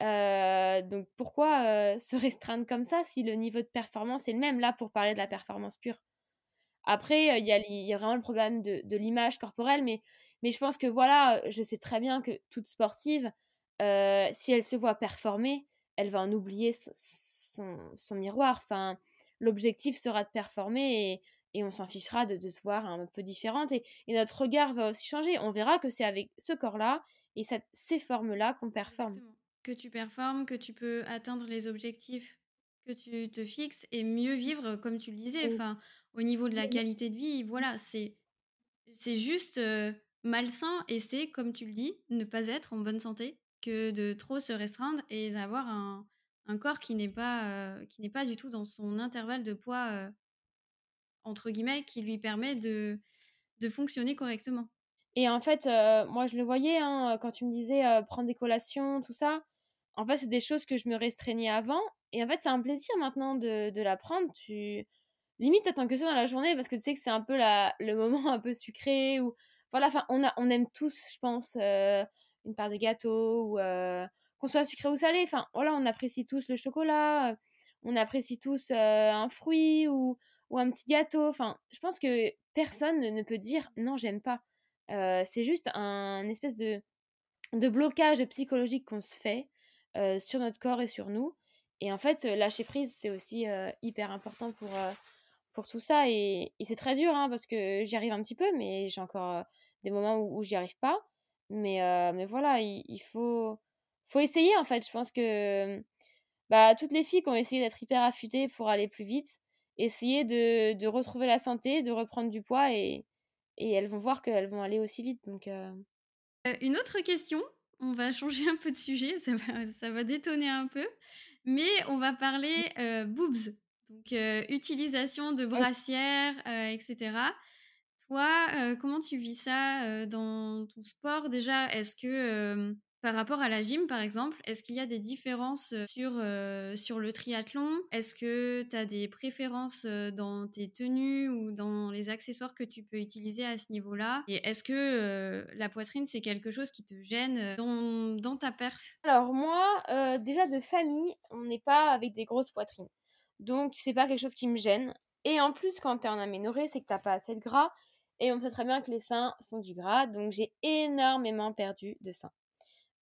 donc, pourquoi se restreindre comme ça si le niveau de performance est le même? Là, pour parler de la performance pure. Après, il y, a, vraiment le problème de, l'image corporelle, mais, mais je pense que voilà, je sais très bien que toute sportive, si elle se voit performer, elle va en oublier son, miroir. Enfin, l'objectif sera de performer et, et on s'en fichera de, se voir un peu différente. Et, notre regard va aussi changer. On verra que c'est avec ce corps-là et cette, ces formes-là qu'on performe. Que tu performes, que tu peux atteindre les objectifs que tu te fixes et mieux vivre, comme tu le disais. Enfin, au niveau de la qualité de vie, voilà, c'est c'est juste malsain et c'est, comme tu le dis, ne pas être en bonne santé que de trop se restreindre et d'avoir un, un, corps qui n'est pas qui n'est pas du tout dans son intervalle de poids entre guillemets qui lui permet de de fonctionner correctement. Et en fait, moi je le voyais hein, quand tu me disais prendre des collations, tout ça. En fait, c'est des choses que je me restreignais avant et en fait, c'est un plaisir maintenant de, de la prendre. Tu limite t'attends que ça dans la journée parce que tu sais que c'est un peu la, le moment un peu sucré ou voilà. Enfin, on on aime tous, je pense, une part de gâteau ou qu'on soit sucré ou salé. Enfin, voilà, on apprécie tous le chocolat. On apprécie tous un fruit ou, ou un petit gâteau. Enfin, je pense que personne ne peut dire non, j'aime pas. c'est juste un espèce de, de blocage psychologique qu'on se fait sur notre corps et sur nous. Et en fait, lâcher prise, c'est aussi hyper important pour, pour tout ça. Et, c'est très dur, hein, parce que j'y arrive un petit peu, mais j'ai encore des moments où, j'y arrive pas. Mais, mais voilà, il, faut, faut essayer en fait. Je pense que bah, toutes les filles qui ont essayé d'être hyper affûtées pour aller plus vite, essayer de, de retrouver la santé, de reprendre du poids et, et elles vont voir qu'elles vont aller aussi vite. Donc, euh, une autre question, on va changer un peu de sujet, ça va, ça va détonner un peu, mais on va parler euh, boobs, donc utilisation de brassières, etc. Toi, comment tu vis ça dans ton sport? Déjà Est-ce que par rapport à la gym, par exemple, est-ce qu'il y a des différences sur, sur le triathlon? Est-ce que tu as des préférences dans tes tenues ou dans les accessoires que tu peux utiliser à ce niveau-là? Et est-ce que la poitrine, c'est quelque chose qui te gêne dans, dans ta perf? Alors moi, déjà de famille, on n'est pas avec des grosses poitrines. Donc c'est pas quelque chose qui me gêne. Et en plus, quand tu es en aménorrhée, c'est que t'as pas assez de gras. Et on sait très bien que les seins sont du gras. Donc j'ai énormément perdu de seins.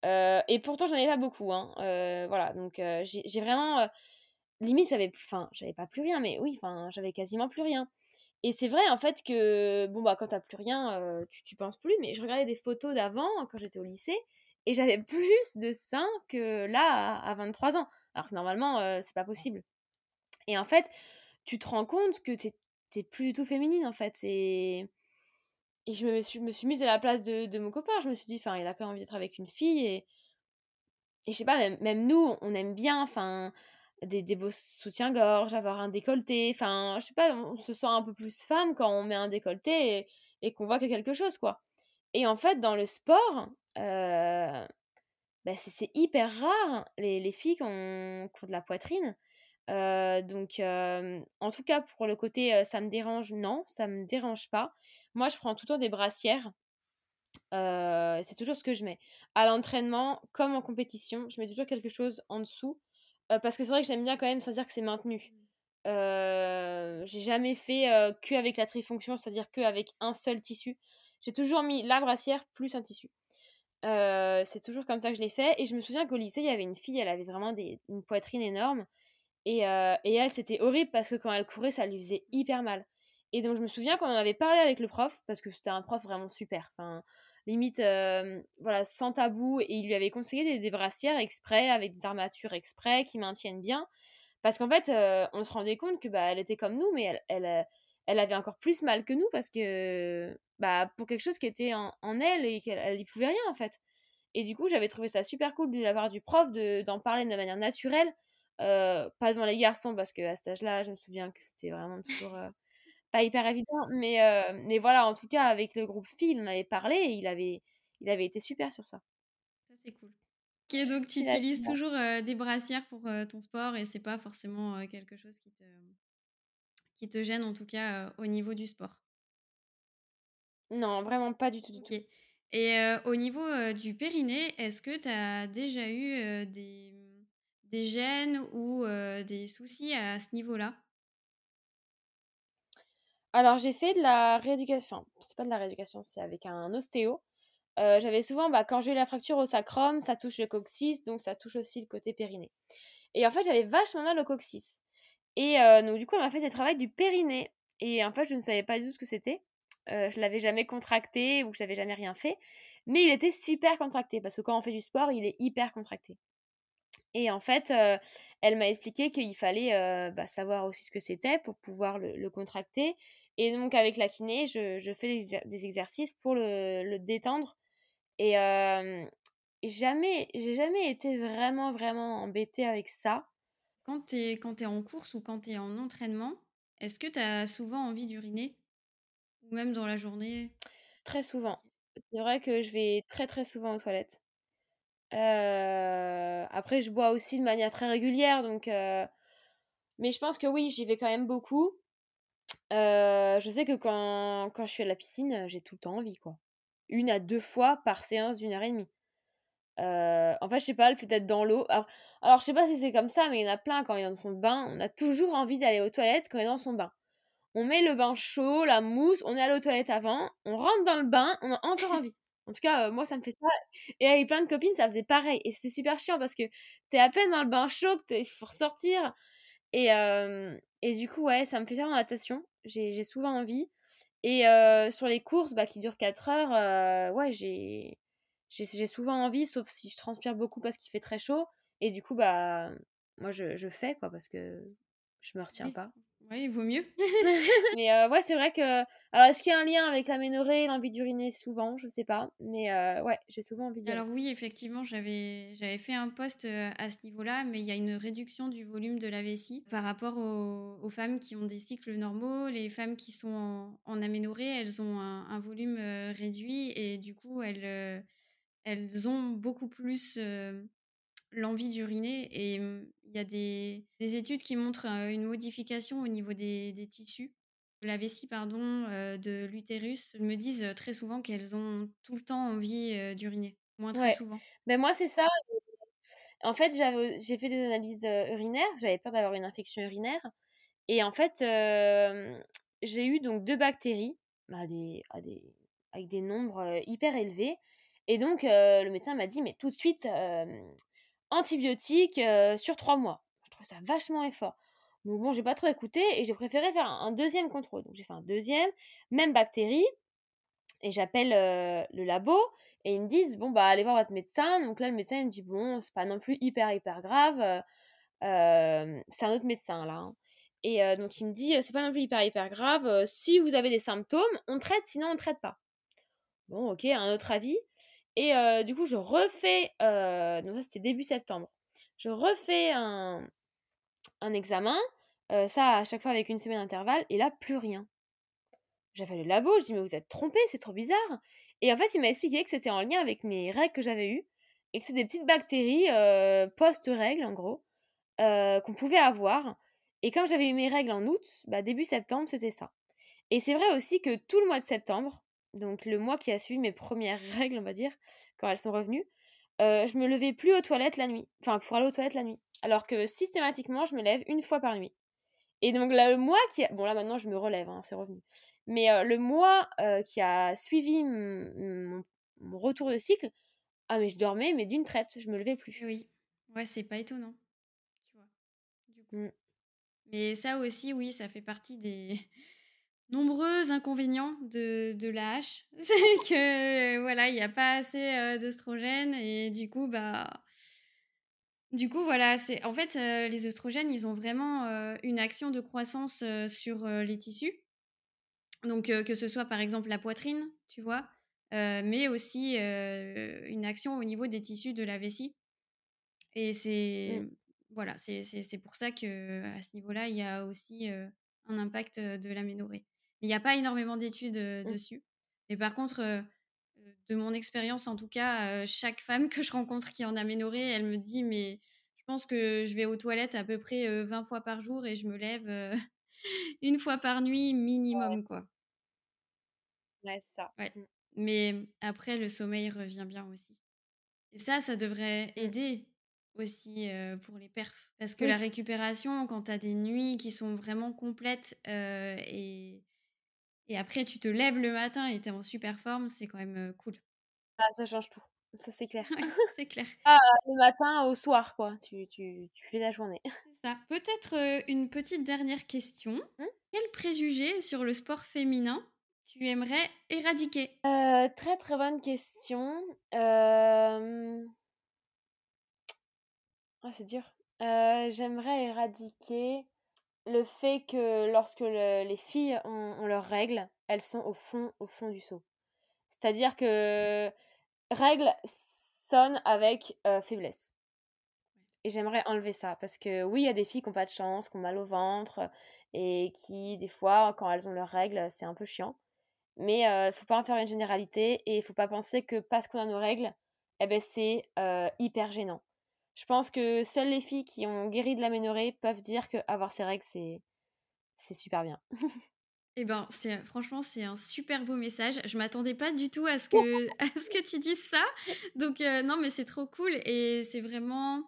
Euh, et pourtant, j'en avais pas beaucoup. Hein. Euh, voilà, donc euh, j'ai vraiment. limite, j'avais enfin, j'avais pas plus rien, mais oui, enfin, j'avais quasiment plus rien. Et c'est vrai, en fait, que bon, bah, quand t'as plus rien, tu, tu penses plus. Mais je regardais des photos d'avant, quand j'étais au lycée, et j'avais plus de seins que là, à, 23 ans. Alors que normalement, c'est pas possible. Et en fait, tu te rends compte que t'es es plus du tout féminine, en fait. Et et je me suis, mise à la place de, mon copain. Je me suis dit, enfin, il a pas envie d'être avec une fille. Et, je sais pas, même, nous, on aime bien, enfin, des, beaux soutiens-gorge, avoir un décolleté. Enfin, je sais pas, on se sent un peu plus femme quand on met un décolleté et, qu'on voit qu'il y a quelque chose, quoi. Et en fait, dans le sport, euh, bah, c'est hyper rare, les, les filles qui ont, qui ont, de la poitrine. Euh, donc, euh, en tout cas, pour le côté ça me dérange, non, ça me dérange pas. Moi, je prends tout le temps des brassières. c'est toujours ce que je mets. À l'entraînement, comme en compétition, je mets toujours quelque chose en dessous. parce que c'est vrai que j'aime bien quand même dire que c'est maintenu. Mmh. j'ai jamais fait que avec la trifonction, c'est-à-dire que avec un seul tissu. J'ai toujours mis la brassière plus un tissu. c'est toujours comme ça que je l'ai fait. Et je me souviens qu'au lycée, il y avait une fille, elle avait vraiment des, une poitrine énorme. Et, et elle, c'était horrible parce que quand elle courait, ça lui faisait hyper mal. Et donc, je me souviens qu'on en avait parlé avec le prof, parce que c'était un prof vraiment super. Enfin, limite, euh, voilà, sans tabou. Et il lui avait conseillé des, brassières exprès, avec des armatures exprès, qui maintiennent bien. Parce qu'en fait, euh, on se rendait compte que bah, elle était comme nous, mais elle, elle, euh, elle, avait encore plus mal que nous, parce que bah, pour quelque chose qui était en, elle et qu'elle n'y pouvait rien, en fait. Et du coup, j'avais trouvé ça super cool de la du prof d'en parler de manière naturelle. pas devant les garçons, parce qu'à cet âge-là, je me souviens que c'était vraiment toujours pas hyper évident, mais, mais voilà, en tout cas, avec le groupe Phil, on avait parlé et il avait, il avait été super sur ça. Ça, c'est cool. Ok, donc tu utilises toujours des brassières pour ton sport et c'est pas forcément quelque chose qui te, qui te gêne, en tout cas, au niveau du sport? Non, vraiment pas du tout. Du tout. Et au niveau du périnée, est-ce que tu as déjà eu des, des gènes ou des soucis à ce niveau-là? Alors, j'ai fait de la rééducation. Enfin, c'est pas de la rééducation, c'est avec un ostéo. Euh, j'avais souvent, bah, quand j'ai eu la fracture au sacrum, ça touche le coccyx, donc ça touche aussi le côté périnée. Et en fait, j'avais vachement mal au coccyx. Et euh, donc, du coup, on m'a fait des travaux du périnée. Et en fait, je ne savais pas du tout ce que c'était. Euh, je l'avais jamais contracté ou je n'avais jamais rien fait. Mais il était super contracté parce que quand on fait du sport, il est hyper contracté. Et en fait, elle m'a expliqué qu'il fallait bah, savoir aussi ce que c'était pour pouvoir le contracter et donc, avec la kiné, je, je fais des, exercices pour le, le détendre. Et jamais, j'ai jamais été vraiment, vraiment embêtée avec ça. Quand tu es, quand es en course ou quand tu es en entraînement, est-ce que tu as souvent envie d'uriner? Ou même dans la journée? Très souvent. C'est vrai que je vais très, très souvent aux toilettes. après, je bois aussi de manière très régulière, donc. Mais je pense que oui, j'y vais quand même beaucoup. Euh, je sais que quand, quand je suis à la piscine, j'ai tout le temps envie, quoi. Une à deux fois par séance d'une heure et demie. Euh, en fait, je sais pas, le fait d'être dans l'eau. Alors, alors, je sais pas si c'est comme ça, mais il y en a plein quand il est dans son bain. On a toujours envie d'aller aux toilettes quand il est dans son bain. On met le bain chaud, la mousse, on est allé aux toilettes avant, on rentre dans le bain, on a encore envie. En tout cas, euh, moi, ça me fait ça. Et avec plein de copines, ça faisait pareil. Et c'était super chiant parce que t'es à peine dans le bain chaud, il faut ressortir. Et, et du coup, ouais, ça me fait faire en natation. J'ai souvent envie. Et sur les courses bah, qui durent 4 heures, ouais, j'ai j'ai souvent envie, sauf si je transpire beaucoup parce qu'il fait très chaud. Et du coup, bah, moi, je, je fais, quoi, parce que je me retiens pas. Oui, il vaut mieux. mais euh, ouais, c'est vrai que. Alors, est-ce qu'il y a un lien avec l'aménorrhée et l'envie d'uriner souvent? Je sais pas. Mais euh, ouais, j'ai souvent envie d'uriner. Alors, oui, effectivement, j'avais fait un post euh, à ce niveau-là, mais il y a une réduction du volume de la vessie par rapport aux, femmes qui ont des cycles normaux. Les femmes qui sont en, en aménorrhée, elles ont un, volume réduit et du coup, elles, elles ont beaucoup plus l'envie d'uriner et il y a des, études qui montrent une modification au niveau des, tissus. De la vessie pardon de l'utérus me disent très souvent qu'elles ont tout le temps envie d'uriner moins très souvent. Ben moi c'est ça en fait j'ai fait des analyses urinaires j'avais peur d'avoir une infection urinaire et en fait j'ai eu donc deux bactéries bah, des, avec des nombres hyper élevés et donc le médecin m'a dit mais tout de suite antibiotiques sur trois mois. Je trouve ça vachement effort. Donc bon, j'ai pas trop écouté et j'ai préféré faire un deuxième contrôle. Donc j'ai fait un deuxième, même bactérie, et j'appelle le labo et ils me disent bon bah allez voir votre médecin. Donc là le médecin il me dit bon c'est pas non plus hyper hyper grave, c'est un autre médecin là. Hein. Et donc il me dit c'est pas non plus hyper hyper grave. si vous avez des symptômes, on traite, sinon on traite pas. Bon ok, un autre avis. Et du coup, je refais, donc ça c'était début septembre, je refais un, examen, ça à chaque fois avec une semaine d'intervalle, et là, plus rien. J'appelle le labo, je dis, mais vous êtes trompé, c'est trop bizarre. Et en fait, il m'a expliqué que c'était en lien avec mes règles que j'avais eues, et que c'est des petites bactéries post-règles, en gros, qu'on pouvait avoir. Et comme j'avais eu mes règles en août, bah, début septembre, c'était ça. Et c'est vrai aussi que tout le mois de septembre, donc le mois qui a suivi mes premières règles, on va dire, quand elles sont revenues, euh, je me levais plus aux toilettes la nuit. Enfin, pour aller aux toilettes la nuit. Alors que systématiquement, je me lève une fois par nuit. Et donc là, le mois qui a... Bon là maintenant, je me relève, hein, c'est revenu. Mais euh, le mois euh, qui a suivi mon, retour de cycle, ah mais je dormais, mais d'une traite, je me levais plus. Oui. Ouais, c'est pas étonnant. Tu vois. Du coup. Mmh. Mais ça aussi, oui, ça fait partie des nombreux inconvénients de, de la hache. C'est que, voilà, il n'y a pas assez euh, d'œstrogènes et du coup, bah. Du coup, voilà, c'est en fait euh, les œstrogènes, ils ont vraiment euh, une action de croissance sur les tissus. Donc que ce soit par exemple la poitrine, tu vois, mais aussi une action au niveau des tissus de la vessie. Et c'est mmh. voilà, c'est pour ça que à ce niveau-là, il y a aussi un impact de l'aménorrhée. Il n'y a pas énormément d'études mmh. dessus. Mais par contre, de mon expérience, en tout cas, chaque femme que je rencontre qui en a aménorrhée, elle me dit Mais je pense que je vais aux toilettes à peu près 20 fois par jour et je me lève une fois par nuit minimum, quoi. Ouais, c'est ça. Ouais. Mmh. Mais après, le sommeil revient bien aussi. Et ça, ça devrait mmh. aider aussi pour les perfs. Parce que la récupération, quand tu as des nuits qui sont vraiment complètes et et après, tu te lèves le matin et tu es en super forme, c'est quand même cool. Ah, ça change tout. Ça, c'est clair. c'est clair. Ah, le matin au soir, quoi. Tu, tu, tu fais la journée. ça. Peut-être une petite dernière question. Mmh? Quel préjugé sur le sport féminin tu aimerais éradiquer? Très, très bonne question. Ah, c'est dur. J'aimerais éradiquer le fait que lorsque les filles ont, leurs règles, elles sont au fond, au fond du seau. C'est-à-dire que règles sonne avec faiblesse. Et j'aimerais enlever ça parce que oui, il y a des filles qui n'ont pas de chance, qui ont mal au ventre et qui, des fois, quand elles ont leurs règles, c'est un peu chiant. Mais il ne faut pas en faire une généralité et il faut pas penser que parce qu'on a nos règles, eh ben, c'est hyper gênant. Je pense que seules les filles qui ont guéri de l'aménorrhée peuvent dire qu'avoir ses règles, c'est, c'est super bien. Eh ben, c'est, franchement, c'est un super beau message. Je m'attendais pas du tout à ce que, à ce que tu dises ça. Donc, euh, non, mais c'est trop cool. Et c'est vraiment.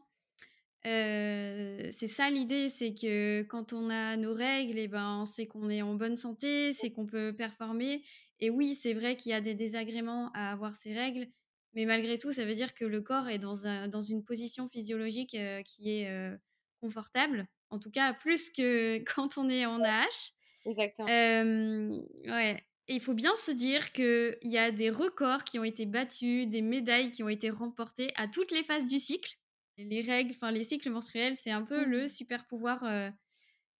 Euh, c'est ça l'idée, c'est que quand on a nos règles, eh ben, c'est qu'on est en bonne santé, c'est qu'on peut performer. Et oui, c'est vrai qu'il y a des désagréments à avoir ces règles, mais malgré tout, ça veut dire que le corps est dans, un, dans une position physiologique qui est confortable. En tout cas, plus que quand on est en AH. Exactement. ouais. Et il faut bien se dire qu'il y a des records qui ont été battus, des médailles qui ont été remportées à toutes les phases du cycle. Les règles, enfin les cycles menstruels, c'est un peu le super pouvoir euh,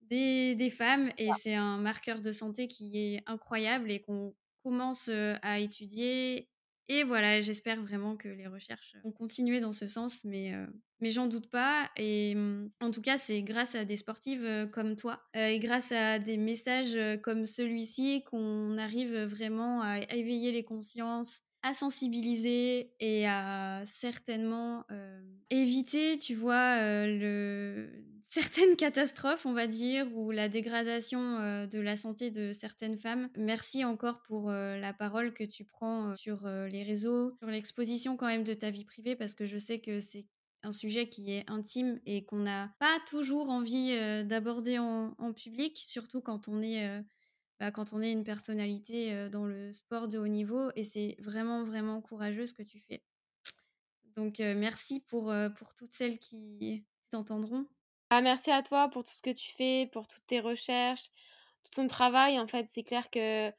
des, des femmes et c'est un marqueur de santé qui est incroyable et qu'on commence euh, à étudier et voilà, j'espère vraiment que les recherches vont continuer dans ce sens, mais, euh, mais j'en doute pas. Et mmh, en tout cas, c'est grâce à des sportives comme toi et grâce à des messages comme celui-ci qu'on arrive vraiment à éveiller les consciences, à sensibiliser et à certainement éviter, tu vois, le certaines catastrophes, on va dire, ou la dégradation euh, de la santé de certaines femmes. Merci encore pour euh, la parole que tu prends euh, sur les réseaux, sur l'exposition quand même de ta vie privée, parce que je sais que c'est un sujet qui est intime et qu'on n'a pas toujours envie d'aborder en, public, surtout quand on est... Bah, quand on est une personnalité dans le sport de haut niveau et c'est vraiment vraiment courageux ce que tu fais. Donc merci pour, pour toutes celles qui t'entendront. Ah, merci à toi pour tout ce que tu fais, pour toutes tes recherches, tout ton travail. En fait, c'est clair que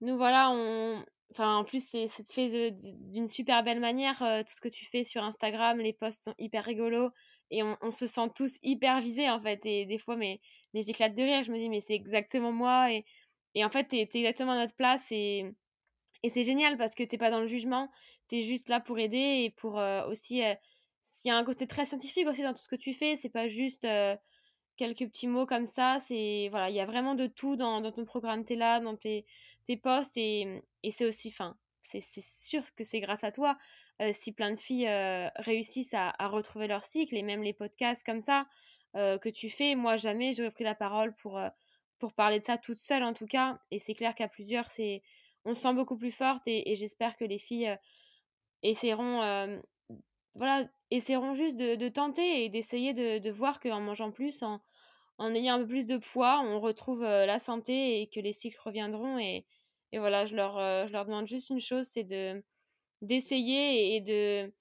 nous, voilà, on. Enfin, en plus, c'est fait d'une super belle manière. Tout ce que tu fais sur Instagram, les posts sont hyper rigolos et on, se sent tous hyper visés, en fait. Et des fois, mais, les éclates de rire, je me dis, mais c'est exactement moi. Et, et en fait, t'es es exactement à notre place. Et, et c'est génial parce que t'es pas dans le jugement, t'es juste là pour aider et pour euh, aussi. Euh, il y a un côté très scientifique aussi dans tout ce que tu fais. C'est pas juste euh, quelques petits mots comme ça. C'est voilà, il y a vraiment de tout dans, dans ton programme là dans tes, tes posts et, et c'est aussi fin. C'est sûr que c'est grâce à toi euh, si plein de filles réussissent à, à, retrouver leur cycle et même les podcasts comme ça que tu fais. Moi, jamais j'aurais pris la parole pour, pour parler de ça toute seule en tout cas. Et c'est clair qu'à plusieurs, c'est on se sent beaucoup plus forte et, j'espère que les filles essaieront voilà, essaieront juste de, tenter et d'essayer de, voir qu'en mangeant plus, en, ayant un peu plus de poids, on retrouve euh, la santé et que les cycles reviendront. Et, voilà, je leur, euh, je leur demande juste une chose, c'est de d'essayer et, de...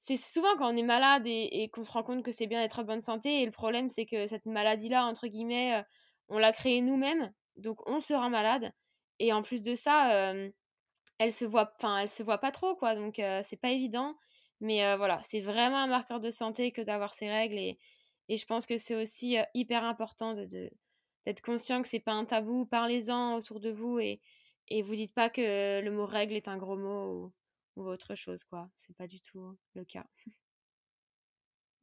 C'est souvent quand on est malade et, qu'on se rend compte que c'est bien d'être en bonne santé. Et le problème, c'est que cette maladie-là, entre guillemets, euh, on l'a créée nous-mêmes. Donc on se rend malade. Et en plus de ça, elle se voit, enfin, elle se voit pas trop, quoi. Donc c'est pas évident. Mais voilà, c'est vraiment un marqueur de santé que d'avoir ces règles. Et, je pense que c'est aussi hyper important d'être conscient que c'est pas un tabou. Parlez-en autour de vous et, et vous dites pas que le mot règle est un gros mot ou, ou autre chose, quoi. C'est pas du tout le cas.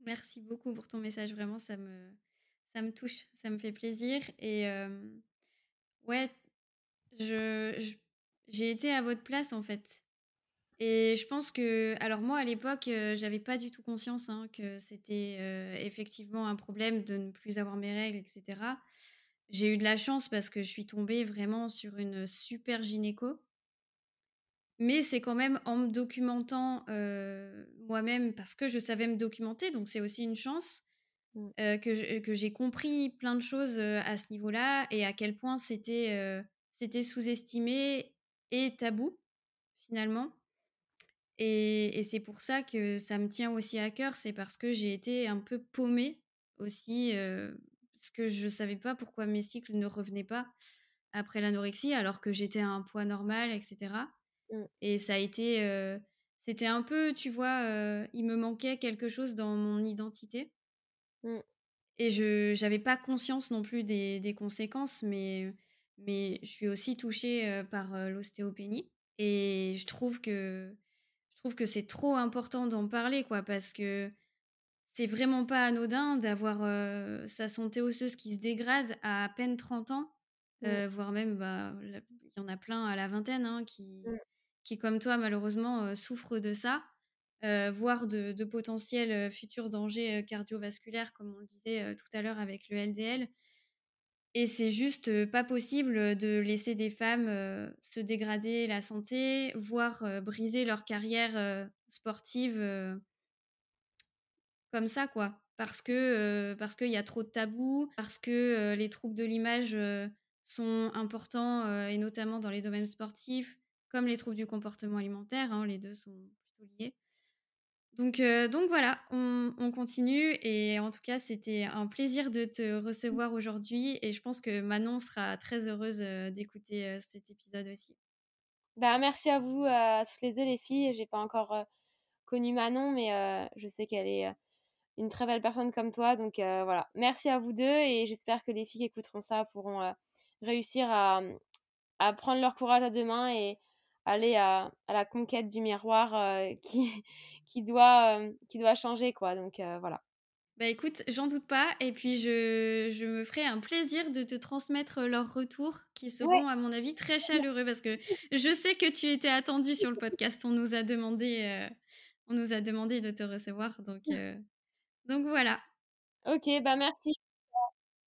Merci beaucoup pour ton message. Vraiment, ça me, ça me touche, ça me fait plaisir. Et ouais, je, j'ai été à votre place en fait. Et je pense que, alors moi à l'époque, euh, j'avais pas du tout conscience hein, que c'était effectivement un problème de ne plus avoir mes règles, etc. J'ai eu de la chance parce que je suis tombée vraiment sur une super gynéco. Mais c'est quand même en me documentant moi-même parce que je savais me documenter, donc c'est aussi une chance mmh. que j'ai compris plein de choses à ce niveau-là et à quel point c'était c'était sous-estimé et tabou finalement. Et, c'est pour ça que ça me tient aussi à cœur, c'est parce que j'ai été un peu paumée aussi, parce que je savais pas pourquoi mes cycles ne revenaient pas après l'anorexie, alors que j'étais à un poids normal, etc. Mmh. Et ça a été, c'était un peu, tu vois, il me manquait quelque chose dans mon identité. Mmh. Et je n'avais pas conscience non plus des, des, conséquences, mais, mais je suis aussi touchée par l'ostéopénie. Et je trouve que je trouve que c'est trop important d'en parler, quoi, parce que c'est vraiment pas anodin d'avoir sa santé osseuse qui se dégrade à à peine 30 ans, mmh. voire même, bah, il y en a plein à la vingtaine hein, qui, mmh. qui, comme toi, malheureusement, souffrent de ça, voire de, potentiels futurs dangers cardiovasculaires, comme on le disait tout à l'heure avec le LDL. Et c'est juste pas possible de laisser des femmes se dégrader la santé, voire briser leur carrière sportive comme ça, quoi. Parce que parce qu'il y a trop de tabous, parce que les troubles de l'image sont importants, et notamment dans les domaines sportifs, comme les troubles du comportement alimentaire, hein, les deux sont plutôt liés. Donc, euh, donc voilà, on, on continue et en tout cas, c'était un plaisir de te recevoir aujourd'hui et je pense que Manon sera très heureuse euh, d'écouter euh, cet épisode aussi. Bah, merci à vous, à toutes les deux, les filles. J'ai pas encore connu Manon, mais je sais qu'elle est une très belle personne comme toi. Donc voilà, merci à vous deux et j'espère que les filles qui écouteront ça pourront réussir à, à prendre leur courage à deux mains et aller à, à la conquête du miroir euh, qui, qui, doit, euh, qui doit changer, quoi. Donc euh, voilà. Bah écoute, j'en doute pas et puis je, je me ferai un plaisir de te transmettre leurs retours qui seront à mon avis très chaleureux parce que je sais que tu étais attendu sur le podcast. On nous a demandé, on nous a demandé de te recevoir donc, donc voilà. Ok, bah merci.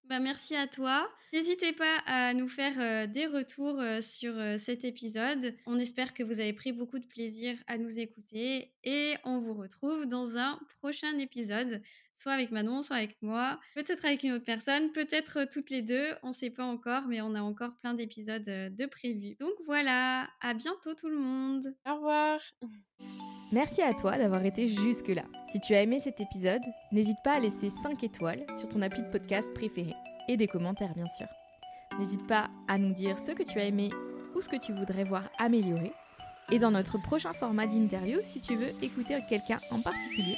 Bah, merci à toi. N'hésitez pas à nous faire euh, des retours euh, sur euh, cet épisode. On espère que vous avez pris beaucoup de plaisir à nous écouter et on vous retrouve dans un prochain épisode, soit avec Manon, soit avec moi, peut-être avec une autre personne, peut-être toutes les deux, on ne sait pas encore, mais on a encore plein d'épisodes euh, de prévus. Donc voilà, à bientôt tout le monde. Au revoir. Merci à toi d'avoir été jusque-là. Si tu as aimé cet épisode, n'hésite pas à laisser 5 étoiles sur ton appli de podcast préféré et des commentaires bien sûr. N'hésite pas à nous dire ce que tu as aimé ou ce que tu voudrais voir améliorer. Et dans notre prochain format d'interview, si tu veux écouter quelqu'un en particulier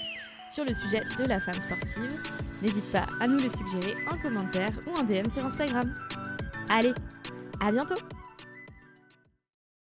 sur le sujet de la femme sportive, n'hésite pas à nous le suggérer en commentaire ou en DM sur Instagram. Allez, à bientôt